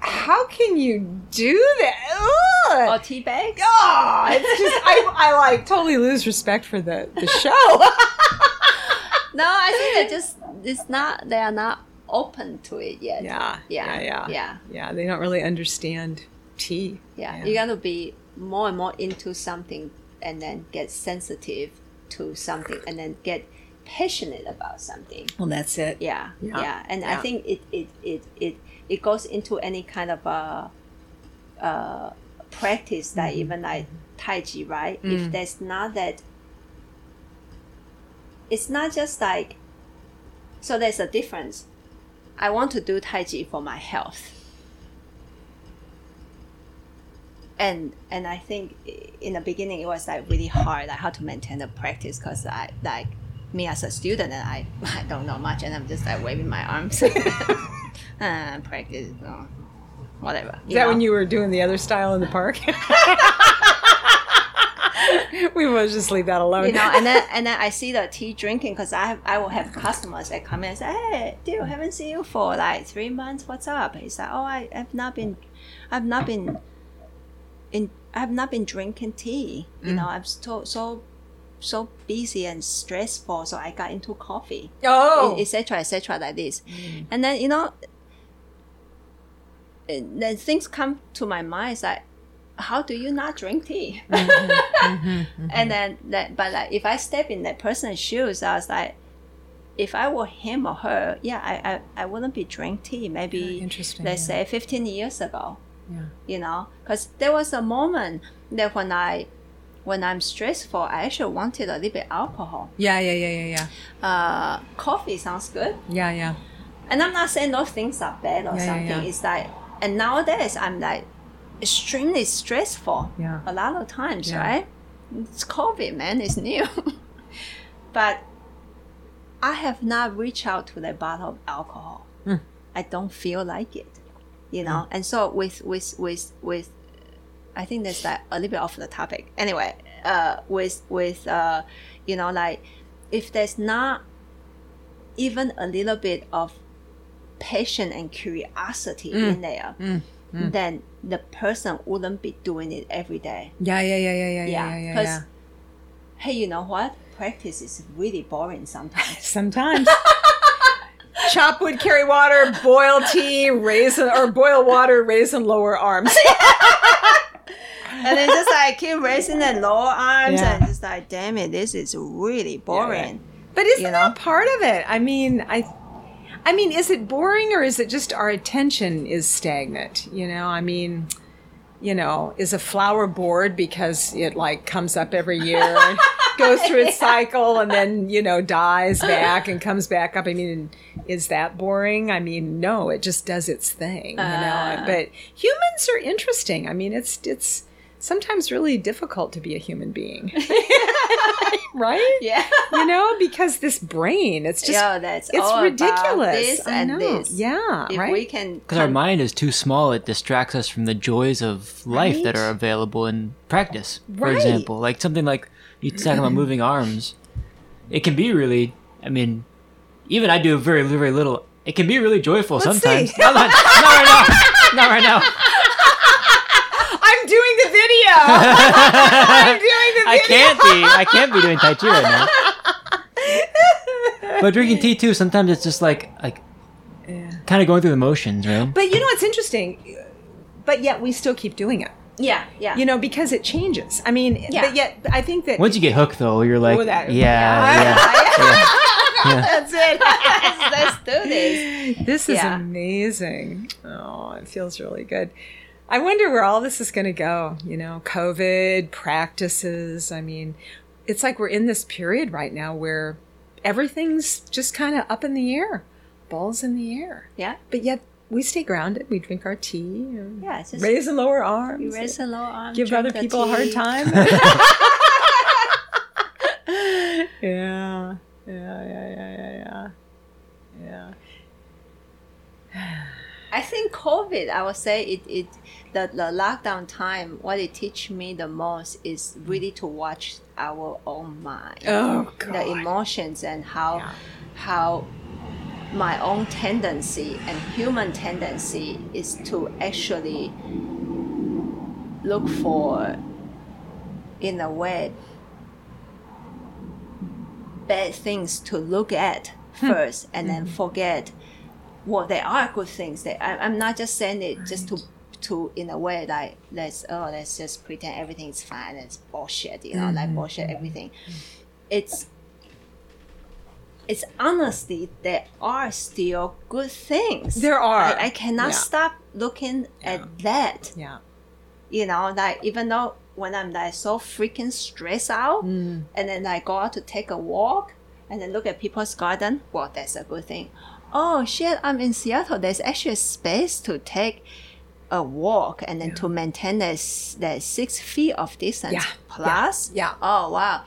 how can you do that? or tea bags. Oh, it's just I, I like totally lose respect for the the show. No, I think they just it's not they are not open to it yet. yeah, Yeah, yeah, yeah. yeah. They don't really understand tea. Yeah, Yeah. you got to be more and more into something, and then get sensitive to something, and then get passionate about something. Well, that's it. Yeah, Yeah, yeah, and I think it it, it it it goes into any kind of a uh, practice that Mm-hmm. even like Tai Chi, right? Mm. If there's not that, it's not just like. So there's a difference. I want to do Tai Chi for my health. And and I think in the beginning it was like really hard, like how to maintain the practice, because I like me as a student and I I don't know much, and I'm just like waving my arms, uh, practice, whatever. Is that when you were doing the other style in the park? we must just leave that alone. you know, and then and then I see the tea drinking because I have, I will have customers that come in and say, "Hey, dude, haven't seen you for like three months. What's up?" He's like, "Oh, I have not been, I've not been, in, I've not been drinking tea. You know, I'm so so so busy and stressful, so I got into coffee, oh, etc. etc. like this, mm. and then you know, then things come to my mind. Like, how do you not drink tea? Mm-hmm, mm-hmm, mm-hmm. And then that, but like if I step in that person's shoes, I was like, if I were him or her, yeah, I I, I wouldn't be drinking tea. Maybe interesting, let's yeah. say fifteen years ago, yeah. you know, because there was a moment that when I when I'm stressful, I actually wanted a little bit alcohol. yeah, yeah, yeah, yeah, yeah, Uh, coffee sounds good, yeah, yeah. and I'm not saying those things are bad or Yeah, yeah, something. yeah. It's like, and nowadays I'm like extremely stressful. Yeah. A lot of times, Yeah. right? It's COVID, man. It's new. but I have not reached out to the bottle of alcohol. Hmm. I don't feel like it, you know. And so with with with with, I think that's like a little bit off the topic. Anyway, uh, with with uh, you know, like if there's not even a little bit of passion and curiosity Mm. in there, then the person wouldn't be doing it every day. Yeah, yeah, yeah, yeah, yeah, yeah, Yeah, yeah, because yeah. hey, you know what? Practice is really boring sometimes. Sometimes. Chop wood, carry water, boil tea, raise or boil water, raise and lower arms. and then just like keep raising the lower arms Yeah. and just like, damn it, this is really boring. But isn't You that part of it? I mean, I, I mean, is it boring or is it just our attention is stagnant? You know, I mean, you know, is a flower bored because it like comes up every year and goes through its cycle and then you know dies back and comes back up? I mean, is that boring? I mean, no, it just does its thing. You know, Uh. but humans are interesting. I mean, it's it's sometimes really difficult to be a human being, right? Yeah. you know, because this brain, it's just yeah, that's it's all ridiculous. About this I and know. this. Yeah, If right. we can, Because our mind is too small, it distracts us from the joys of life that are available in practice. For Right. example, like something like you talking about moving arms, it can be really. I mean, even I do very very little. It can be really joyful Let's sometimes. see. Not, not, not right now. Not right now. I'm doing the video. I'm doing the video. I can't be. I can't be doing tai chi right now. But drinking tea too. Sometimes it's just like like Yeah. kind of going through the motions, right? But you know what's interesting? But yet we still keep doing it. yeah, yeah. You know, because it changes. I mean, Yeah. but yet I think that Once you get hooked, though, you're like, Oh, that- yeah, yeah, yeah. that's it. let's, let's do this. This is Yeah. amazing. Oh, it feels really good. I wonder where all this is going to go. You know, COVID, practices. I mean, it's like we're in this period right now where everything's just kind of up in the air, balls in the air. Yeah, But yet we stay grounded. We drink our tea, and yeah. Just raise and lower arms, you raise the lower arm, give other the people a hard time. yeah, yeah, yeah, yeah, yeah, yeah. Yeah. I think COVID, I would say it, it the, the lockdown time, what it teach me the most is really to watch our own mind. Oh the emotions and how Yeah. how my own tendency and human tendency is to actually look for, in a way, bad things to look at hmm. first and then hmm. forget well there are good things that I, i'm not just saying it just to to in a way like let's oh let's just pretend everything's fine it's bullshit you know like mm-hmm. bullshit mm-hmm. everything. Mm-hmm. It's it's honestly there are still good things. There are. i, I cannot Yeah. stop looking at that. Yeah. you know like even though when i'm like so freaking stressed out Mm. and then I go out to take a walk and then look at people's garden well that's a good thing oh shit i'm in seattle there's actually a space to take a walk and then to maintain that, that six feet of distance Yeah. plus Yeah. oh wow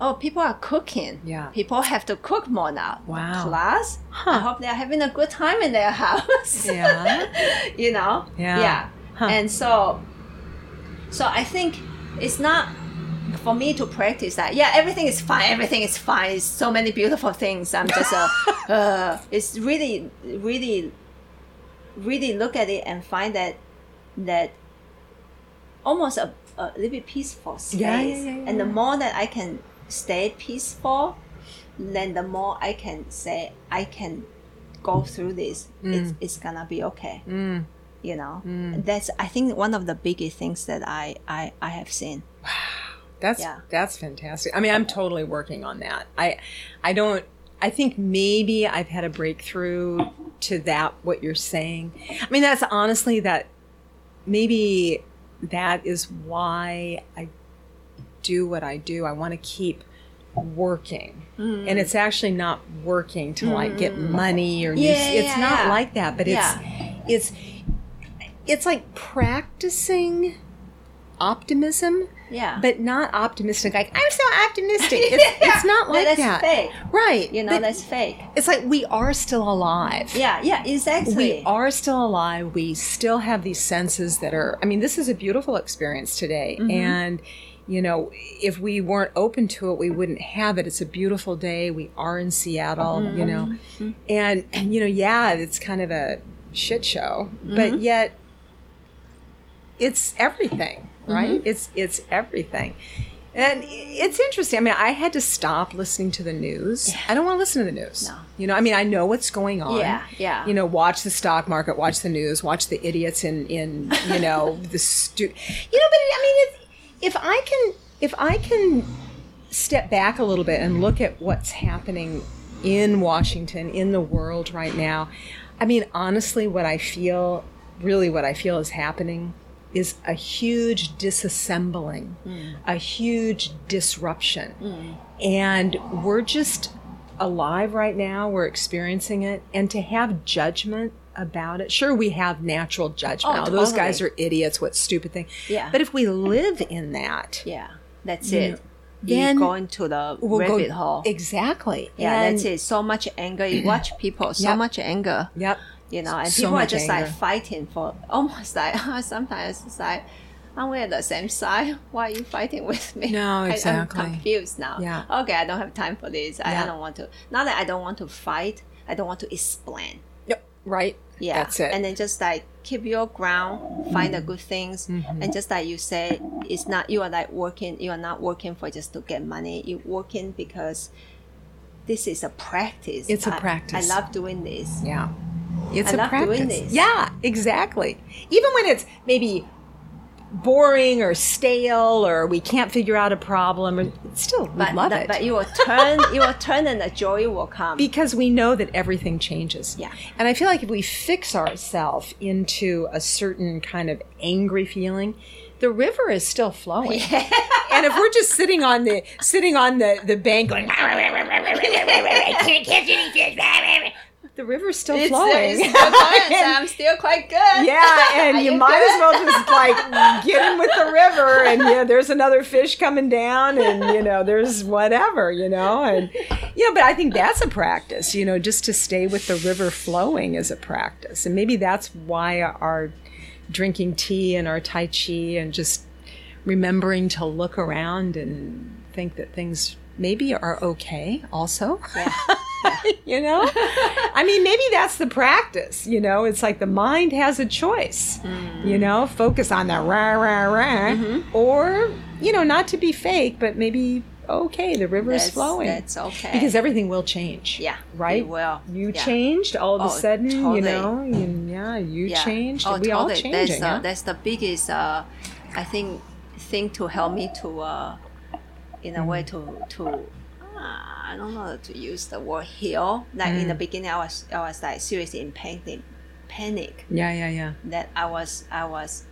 oh people are cooking Yeah. people have to cook more now Wow. plus Huh. i hope they're having a good time in their house Yeah. you know Yeah. yeah Huh. and so so i think it's not for me to practice that yeah everything is fine everything is fine. It's so many beautiful things. I'm just uh, uh it's really really really look at it and find that that almost a, a little bit peaceful space Yeah, yeah, yeah, and the more that i can stay peaceful then the more i can say i can go through this it's, it's gonna be okay. Mm. you know? That's i think one of the biggest things that i i, I have seen That's Yeah. that's fantastic. I mean, I'm totally working on that. I I don't I think maybe I've had a breakthrough to that what you're saying. I mean, that's honestly that maybe that is why I do what I do. I want to keep working. Mm-hmm. And it's actually not working to like get mm-hmm. money or new, Yeah, it's yeah, not like that, but it's it's it's like practicing optimism yeah but not optimistic. Like I'm so optimistic. It's, it's not like that's that, fake right? you know but that's fake it's like we are still alive. yeah yeah exactly We are still alive. We still have these senses that are. I mean, this is a beautiful experience today, Mm-hmm. and you know, if we weren't open to it, we wouldn't have it. It's a beautiful day. We are in Seattle, you know, Mm-hmm. and you know, yeah, it's kind of a shit show, Mm-hmm. but yet it's everything, right? Mm-hmm. It's it's everything. And it's interesting. I mean, I had to stop listening to the news. I don't want to listen to the news. No. You know, I mean, I know what's going on. Yeah, yeah. You know, watch the stock market, watch the news, watch the idiots in in you know the stu. You know, but I mean, if, if I can if I can step back a little bit and look at what's happening in Washington, in the world right now, I mean, honestly, what I feel, really, what I feel is happening is a huge disassembling, hmm. a huge disruption. Hmm. And we're just alive right now, we're experiencing it. And to have judgment about it, sure, we have natural judgment. Oh, Oh, those guys are idiots, what stupid thing. Yeah. But if we live in that, yeah that's You it know, you then go into the we'll go- rabbit hole Exactly. yeah And- that's it so much anger you watch people so Yep. much anger Yep. You know, and So people are just like fighting for almost like sometimes it's like, aren't we at the same side? Why are you fighting with me? No, I- exactly. I'm confused now. Yeah. Okay, I don't have time for this. I, I don't want to. Not that I don't want to fight. I don't want to explain. Yep. Right. Yeah, That's it. And then just like keep your ground, find the good things, Mm-hmm. and just like you say, it's not you are like working. You are not working for just to get money. You're working because this is a practice. It's a I- practice. I love doing this. Yeah. It's a practice. Yeah, exactly. Even when it's maybe boring or stale or we can't figure out a problem or still we But, love that- it. but you will turn, you will turn, and the joy will come. because we know that everything changes. Yeah. And I feel like if we fix ourselves into a certain kind of angry feeling, the river is still flowing. and if we're just sitting on the sitting on the, the bank going I can't catch any fish. The river's still It's- flowing. it's still so I'm still quite good. Yeah, and you you might good? as well just like get in with the river, and yeah, there's another fish coming down, and you know, there's whatever, you know, and you know, but I think that's a practice, you know, just to stay with the river flowing is a practice, and maybe that's why our drinking tea and our tai chi and just remembering to look around and think that things maybe are okay also. Yeah. you know? I mean, maybe that's the practice, you know? It's like the mind has a choice, Mm. you know? Focus on that rah, rah, rah. Mm-hmm. Or, you know, not to be fake, but maybe, okay, the river is flowing. that's okay. because everything will change. yeah, Right? it will. You yeah. changed all of a Oh, sudden, you know? You, yeah, you Yeah. changed. Oh, we all totally. changing. That's, uh, that's the biggest, uh, I think, thing to help me to, uh, in a way, Mm-hmm. to to. Uh, I don't know to use the word heal. Like in the Mm. beginning, I was I was like seriously in panic, panic yeah, yeah, yeah. that I was I was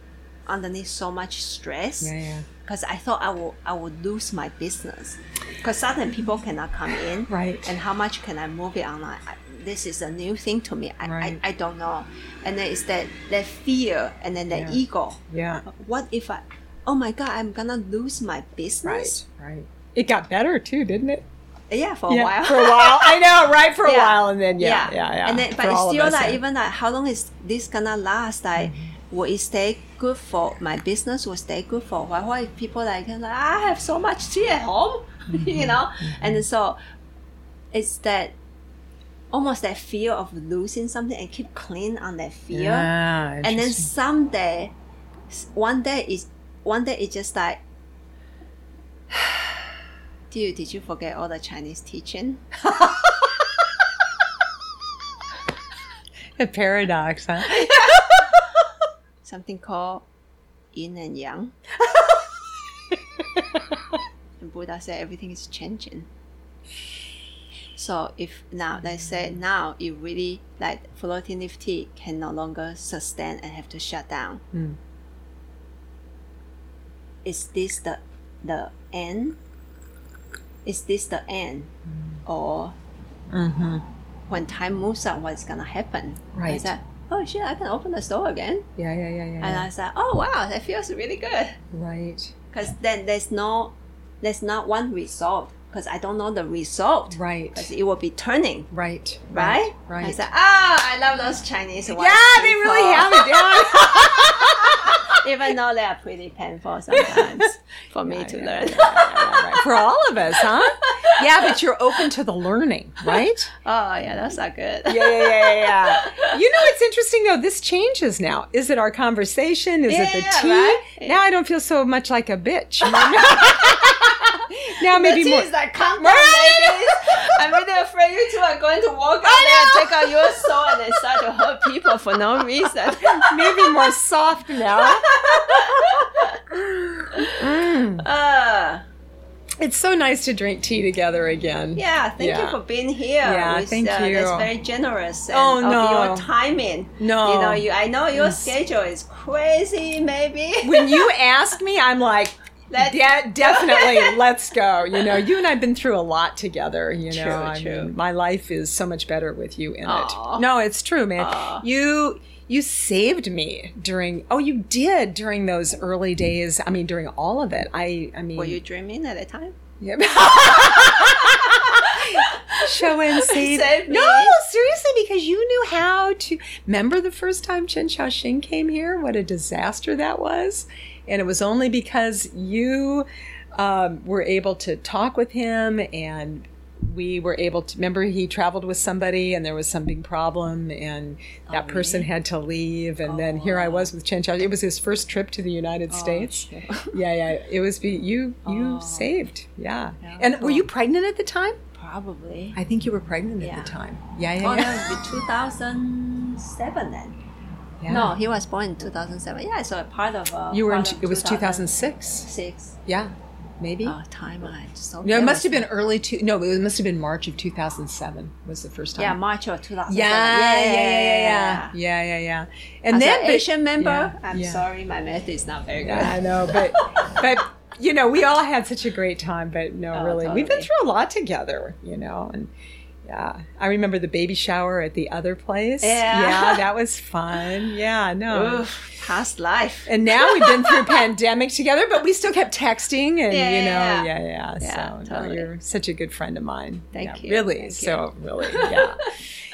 underneath so much stress Yeah, yeah. because I thought I would I would lose my business because suddenly people cannot come in Right. and how much can I move it online? I, this is a new thing to me. I, Right. I, I don't know. And then it's that that fear and then the Yeah. ego. Yeah. What if I? Oh my God! I'm gonna lose my business. Right, right. It got better too, didn't it? Yeah, for a yeah, while. For a while. I know, right? For a while, and then yeah, yeah, yeah. And then, but it's still like yeah. even like how long is this gonna last? Like, Mm-hmm. will it stay good for my business? Will stay good for a while? What people like, like I have so much tea at home, Mm-hmm. you know? And so it's that almost that fear of losing something and keep clinging on that fear. Yeah, and then someday, one day is one day it just like. Dude, did you forget all the Chinese teaching? a paradox, huh? something called yin and yang. and Buddha said everything is changing. So if now let's say now it really like floating leaf tea can no longer sustain and have to shut down. Mm. Is this the the end? Is this the end? Or Mm-hmm. when time moves on what's gonna happen? I Right. said, Oh shit, I can open the store again. Yeah, yeah, yeah, yeah. And I said, Oh wow, that feels really good. right, because then there's no there's not one result because I don't know the result right, because it will be turning right, right right. I said ah I love those Chinese ones yeah, they really have it. even though they are pretty painful sometimes for me Yeah, to yeah, learn yeah, right. For all of us, huh? Yeah, but you're open to the learning, right? oh yeah that's are good Yeah, yeah, yeah, yeah, yeah. You know, it's interesting though. This changes now. Is it our conversation? Is it the tea? right? Now I don't feel so much like a bitch. Now maybe more. like calm down ladies I'm really afraid you two are going to walk out there and take out your soul and then start to hurt people for no reason maybe more soft now. Mm. uh, It's so nice to drink tea together again. Yeah, thank Yeah. you for being here. Yeah, with, thank uh, you. That's very generous. Oh, of no. your timing. No. You know, you. I know your schedule is crazy. Maybe. When you ask me, I'm like, Let's- de- definitely, let's go. You know, you and I've been through a lot together. You know, True, I true. mean, my life is so much better with you in Aw. it. No, it's true, man. Aw. You you saved me during. Oh, you did during those early days. I mean, during all of it. I I mean, Were you dreaming at the time? Yep. Show and me. No, seriously, because you knew how to. Remember the first time Chen Xiaoxing came here? What a disaster that was. And it was only because you um, were able to talk with him and we were able to remember he traveled with somebody and there was some big problem and that Oh, person really? had to leave and then here I was with Chen Chao. It was his first trip to the United States. shit. Yeah, yeah. It was be you you Oh. saved. Yeah. Yeah, And were you pregnant at the time? Probably. I think you were pregnant Yeah. at the time. Yeah, yeah, Oh, yeah. would be 2007 then. Yeah. No, he was born in 2007. Yeah, so a part of. Uh, You were in of it was 2006. 2006. Yeah. Maybe. Oh, time I so. no, it must have been early two no, it must have been March of 2007 was the first time. Yeah, March of 2007. Yeah, yeah, yeah, yeah, yeah, yeah, yeah, yeah. And As then an but- Asian member, yeah, I'm yeah. sorry, my math is not very good. Yeah, I know, but but you know, we all had such a great time. But no, Oh, really, we've been through a lot together. You know, and yeah, I remember the baby shower at the other place. Yeah. yeah, that was fun. Yeah, no. Oof, past life. And now we've been through a pandemic together, but we still kept texting and Yeah, you know, yeah, yeah, yeah. Yeah, so no, you're such a good friend of mine. Thank Yeah, you, Really, thank so really, yeah.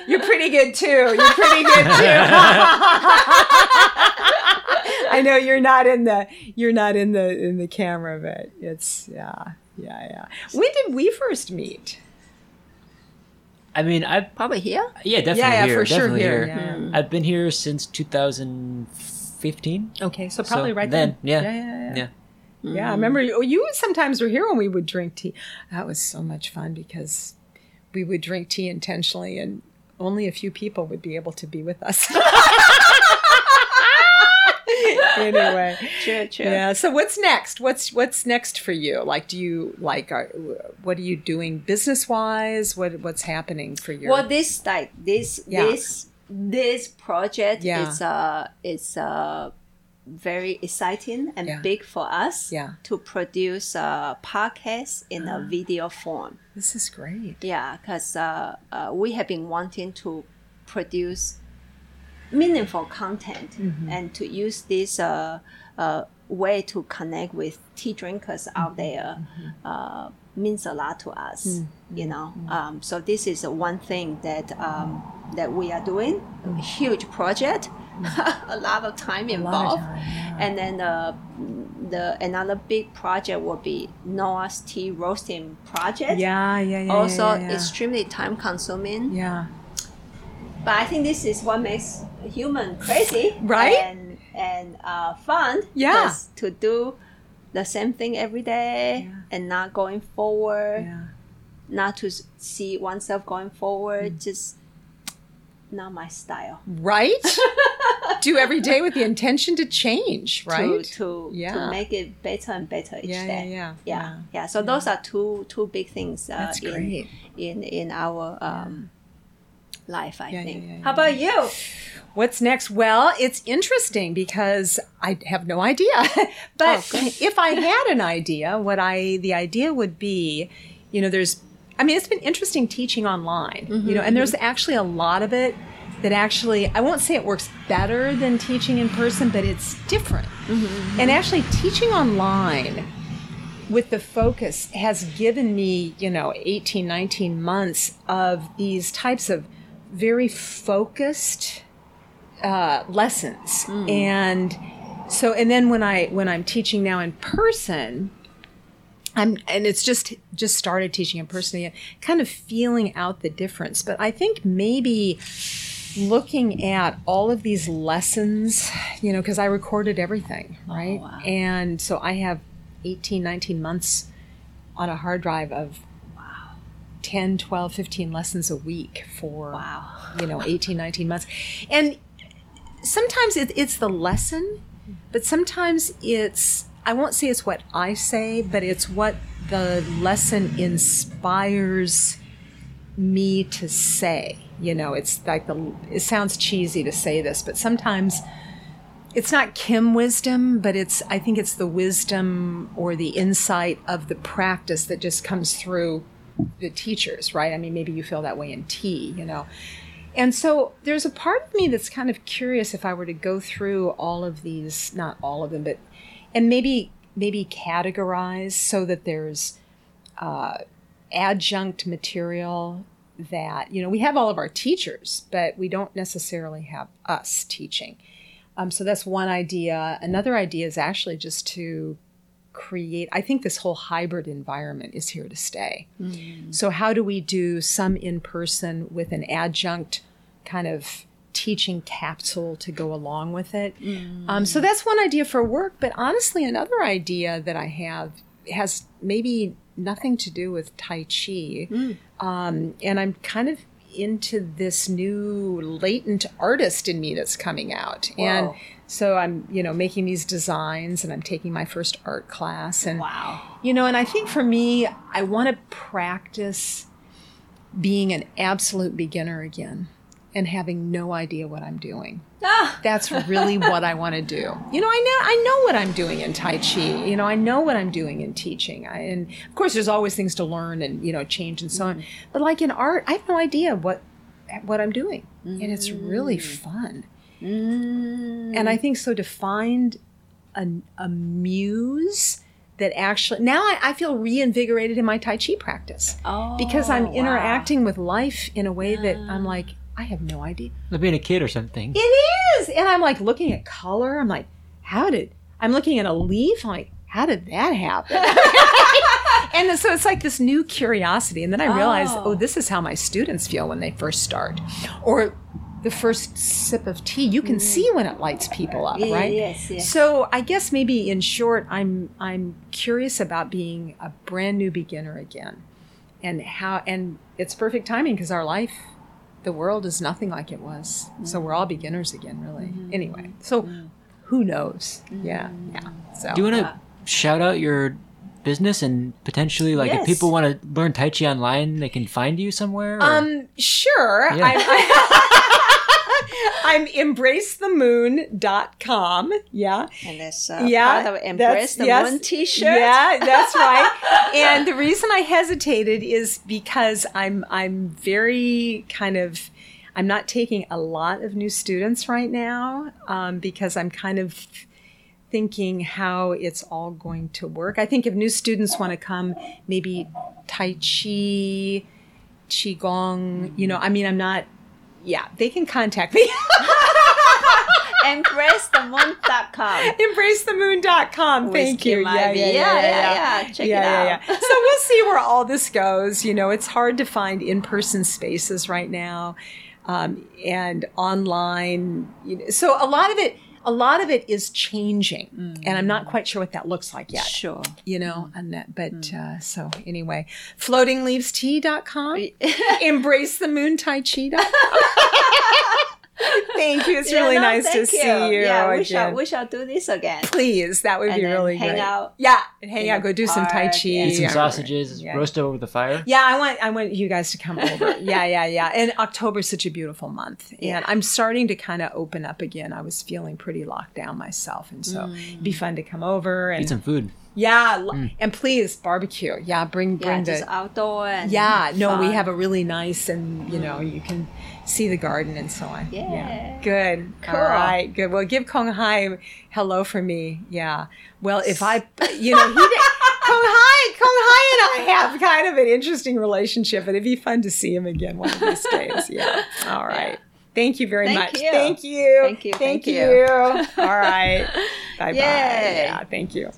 You're pretty good too. You're pretty good too. I know you're not in the you're not in the in the camera, but it's yeah, yeah, yeah. When did we first meet? I mean, I've Probably here. yeah, definitely yeah, yeah, here, for sure definitely here. here. Yeah. I've been here since 2015. Okay, so probably So right then, then. yeah. yeah, yeah. yeah. Yeah. Yeah, I hmm. remember you, you sometimes were here when we would drink tea. That was so much fun because we would drink tea intentionally and only a few people would be able to be with us. anyway, True, true. yeah. So what's next? What's what's next for you? Like, do you like? Are, what are you doing business wise? What what's happening for you? Well, this like this Yeah. this this project Yeah. is uh it's uh very exciting and Yeah. big for us Yeah. to produce a podcast in a video form. this is great. Yeah, because uh, uh, we have been wanting to produce meaningful content and to use this uh, uh, way to connect with tea drinkers out there uh, means a lot to us. You know, um, so this is one thing that um, that we are doing. A huge project, a lot of time lot of involved, time, yeah. and then uh, the another big project will be Noah's tea roasting project Yeah, yeah, yeah. also yeah, yeah, extremely time consuming. yeah. But I think this is what makes human crazy, Right? And and uh, fun. Yeah. To do the same thing every day Yeah. and not going forward, yeah. not to see oneself going forward, Mm. just not my style. Right? Do every day with the intention to change, right? To to, Yeah. to make it better and better each yeah, yeah, day. yeah, Yeah, yeah. So those are two two big things uh, That's in, great. in in our um, life. I think. How about you? What's next? Well, it's interesting because I have no idea. but Oh, if I had an idea, what I the idea would be, you know, there's I mean, it's been interesting teaching online, you know, and mm-hmm. there's actually a lot of it that actually I won't say it works better than teaching in person, but it's different. Mm-hmm, mm-hmm. And actually teaching online with the focus has given me, you know, 18, 19 months of these types of very focused uh, lessons. And so, and then when I, when I'm teaching now in person, I'm, and it's just, just started teaching in person again, kind of feeling out the difference. But I think maybe looking at all of these lessons, you know, because I recorded everything, right? wow. And so I have 18, 19 months on a hard drive of 10, 12, 15 lessons a week for, Wow. you know, 18, 19 months. And sometimes it, it's the lesson, but sometimes it's, I won't say it's what I say, but it's what the lesson inspires me to say. You know, it's like the, it sounds cheesy to say this, but sometimes it's not Kim wisdom, but it's, I think it's the wisdom or the insight of the practice that just comes through the teachers, right? I mean, maybe you feel that way in tea, you know. And so there's a part of me that's kind of curious if I were to go through all of these, not all of them, but and maybe maybe categorize so that there's uh, adjunct material that you know we have all of our teachers, but we don't necessarily have us teaching. Um, so that's one idea. Another idea is actually just to create. I think this whole hybrid environment is here to stay. So how do we do some in person with an adjunct kind of teaching capsule to go along with it? Um, so that's one idea for work. But honestly, another idea that I have has maybe nothing to do with Tai Chi. Um, and I'm kind of into this new latent artist in me that's coming out. And. So I'm, you know, making these designs and I'm taking my first art class. And Wow. you know, and I think for me, I want to practice being an absolute beginner again and having no idea what I'm doing. Ah, That's really what I want to do. You know, I know I know what I'm doing in Tai Chi. You know, I know what I'm doing in teaching. I, and of course, there's always things to learn and you know change and so on. But like in art, I have no idea what what I'm doing, and it's really fun. Mm, And I think so to find a, a muse that actually now I, I feel reinvigorated in my Tai Chi practice oh, because I'm wow. interacting with life in a way that I'm like, I have no idea. Like being a kid or something. It is. And I'm like looking at color. I'm like, how did I'm looking at a leaf? I'm like, how did that happen? and so it's like this new curiosity and then i realized Oh. oh. this is how my students feel when they first start or the first sip of tea you can see when it lights people up Yeah, right yes, yes. so i guess maybe in short i'm i'm curious about being a brand new beginner again and how and it's perfect timing because our life the world is nothing like it was so we're all beginners again really Mm-hmm. anyway so who knows yeah yeah so Do you want to shout out your business and potentially, like, Yes. if people want to learn Tai Chi online, they can find you somewhere? or- Um, sure. Yeah. I'm, I'm embracethemoon.com. Yeah. And that's uh, Yeah. part of Embrace the yes. Moon t-shirt. Yeah, that's right. and the reason I hesitated is because I'm I'm very kind of I'm not taking a lot of new students right now um, because I'm kind of thinking how it's all going to work. I think if new students want to come, maybe Tai Chi, Qigong, you know, I mean, I'm not, yeah, they can contact me. EmbraceTheMoon.com. EmbraceTheMoon.com. Thank you. Kim Ivey. Yeah, yeah, yeah. Check it out. so we'll see where all this goes. You know, it's hard to find in-person spaces right now, um, and online. You know, so a lot of it, a lot of it is changing, and I'm not quite sure what that looks like yet. Sure. You know, and that, but uh, so anyway, floatingleavestea.com, embracethemoontai.chi.com. Thank you. It's Yeah, really no, nice to thank see you. Yeah, we shall we shall do this again. Please, that would And be then really hang great. out Yeah, and hang out, go do some tai chi, and- Eat some sausages, Yeah. roast over the fire. Yeah, I want I want you guys to come over. yeah, yeah, yeah. And October's such a beautiful month, Yeah. and I'm starting to kind of open up again. I was feeling pretty locked down myself, and so it'd be fun to come over and Eat some food. yeah, lo- mm. and please barbecue. Yeah, bring Yeah, bring just the outdoor and yeah. No, we have a really nice, and you know you can see the garden and so on. Yeah. Good. Cool. All right. Good. Well, give Kong Hai hello for me. Yeah. Well, if I, you know, he did, Kong Hai, Kong Hai and I have kind of an interesting relationship, and it'd be fun to see him again one of these days. Yeah. All right. Thank you very Thank much. you. Thank you. Thank you, Thank thank you. you. All right. Bye bye. Yeah. Thank you.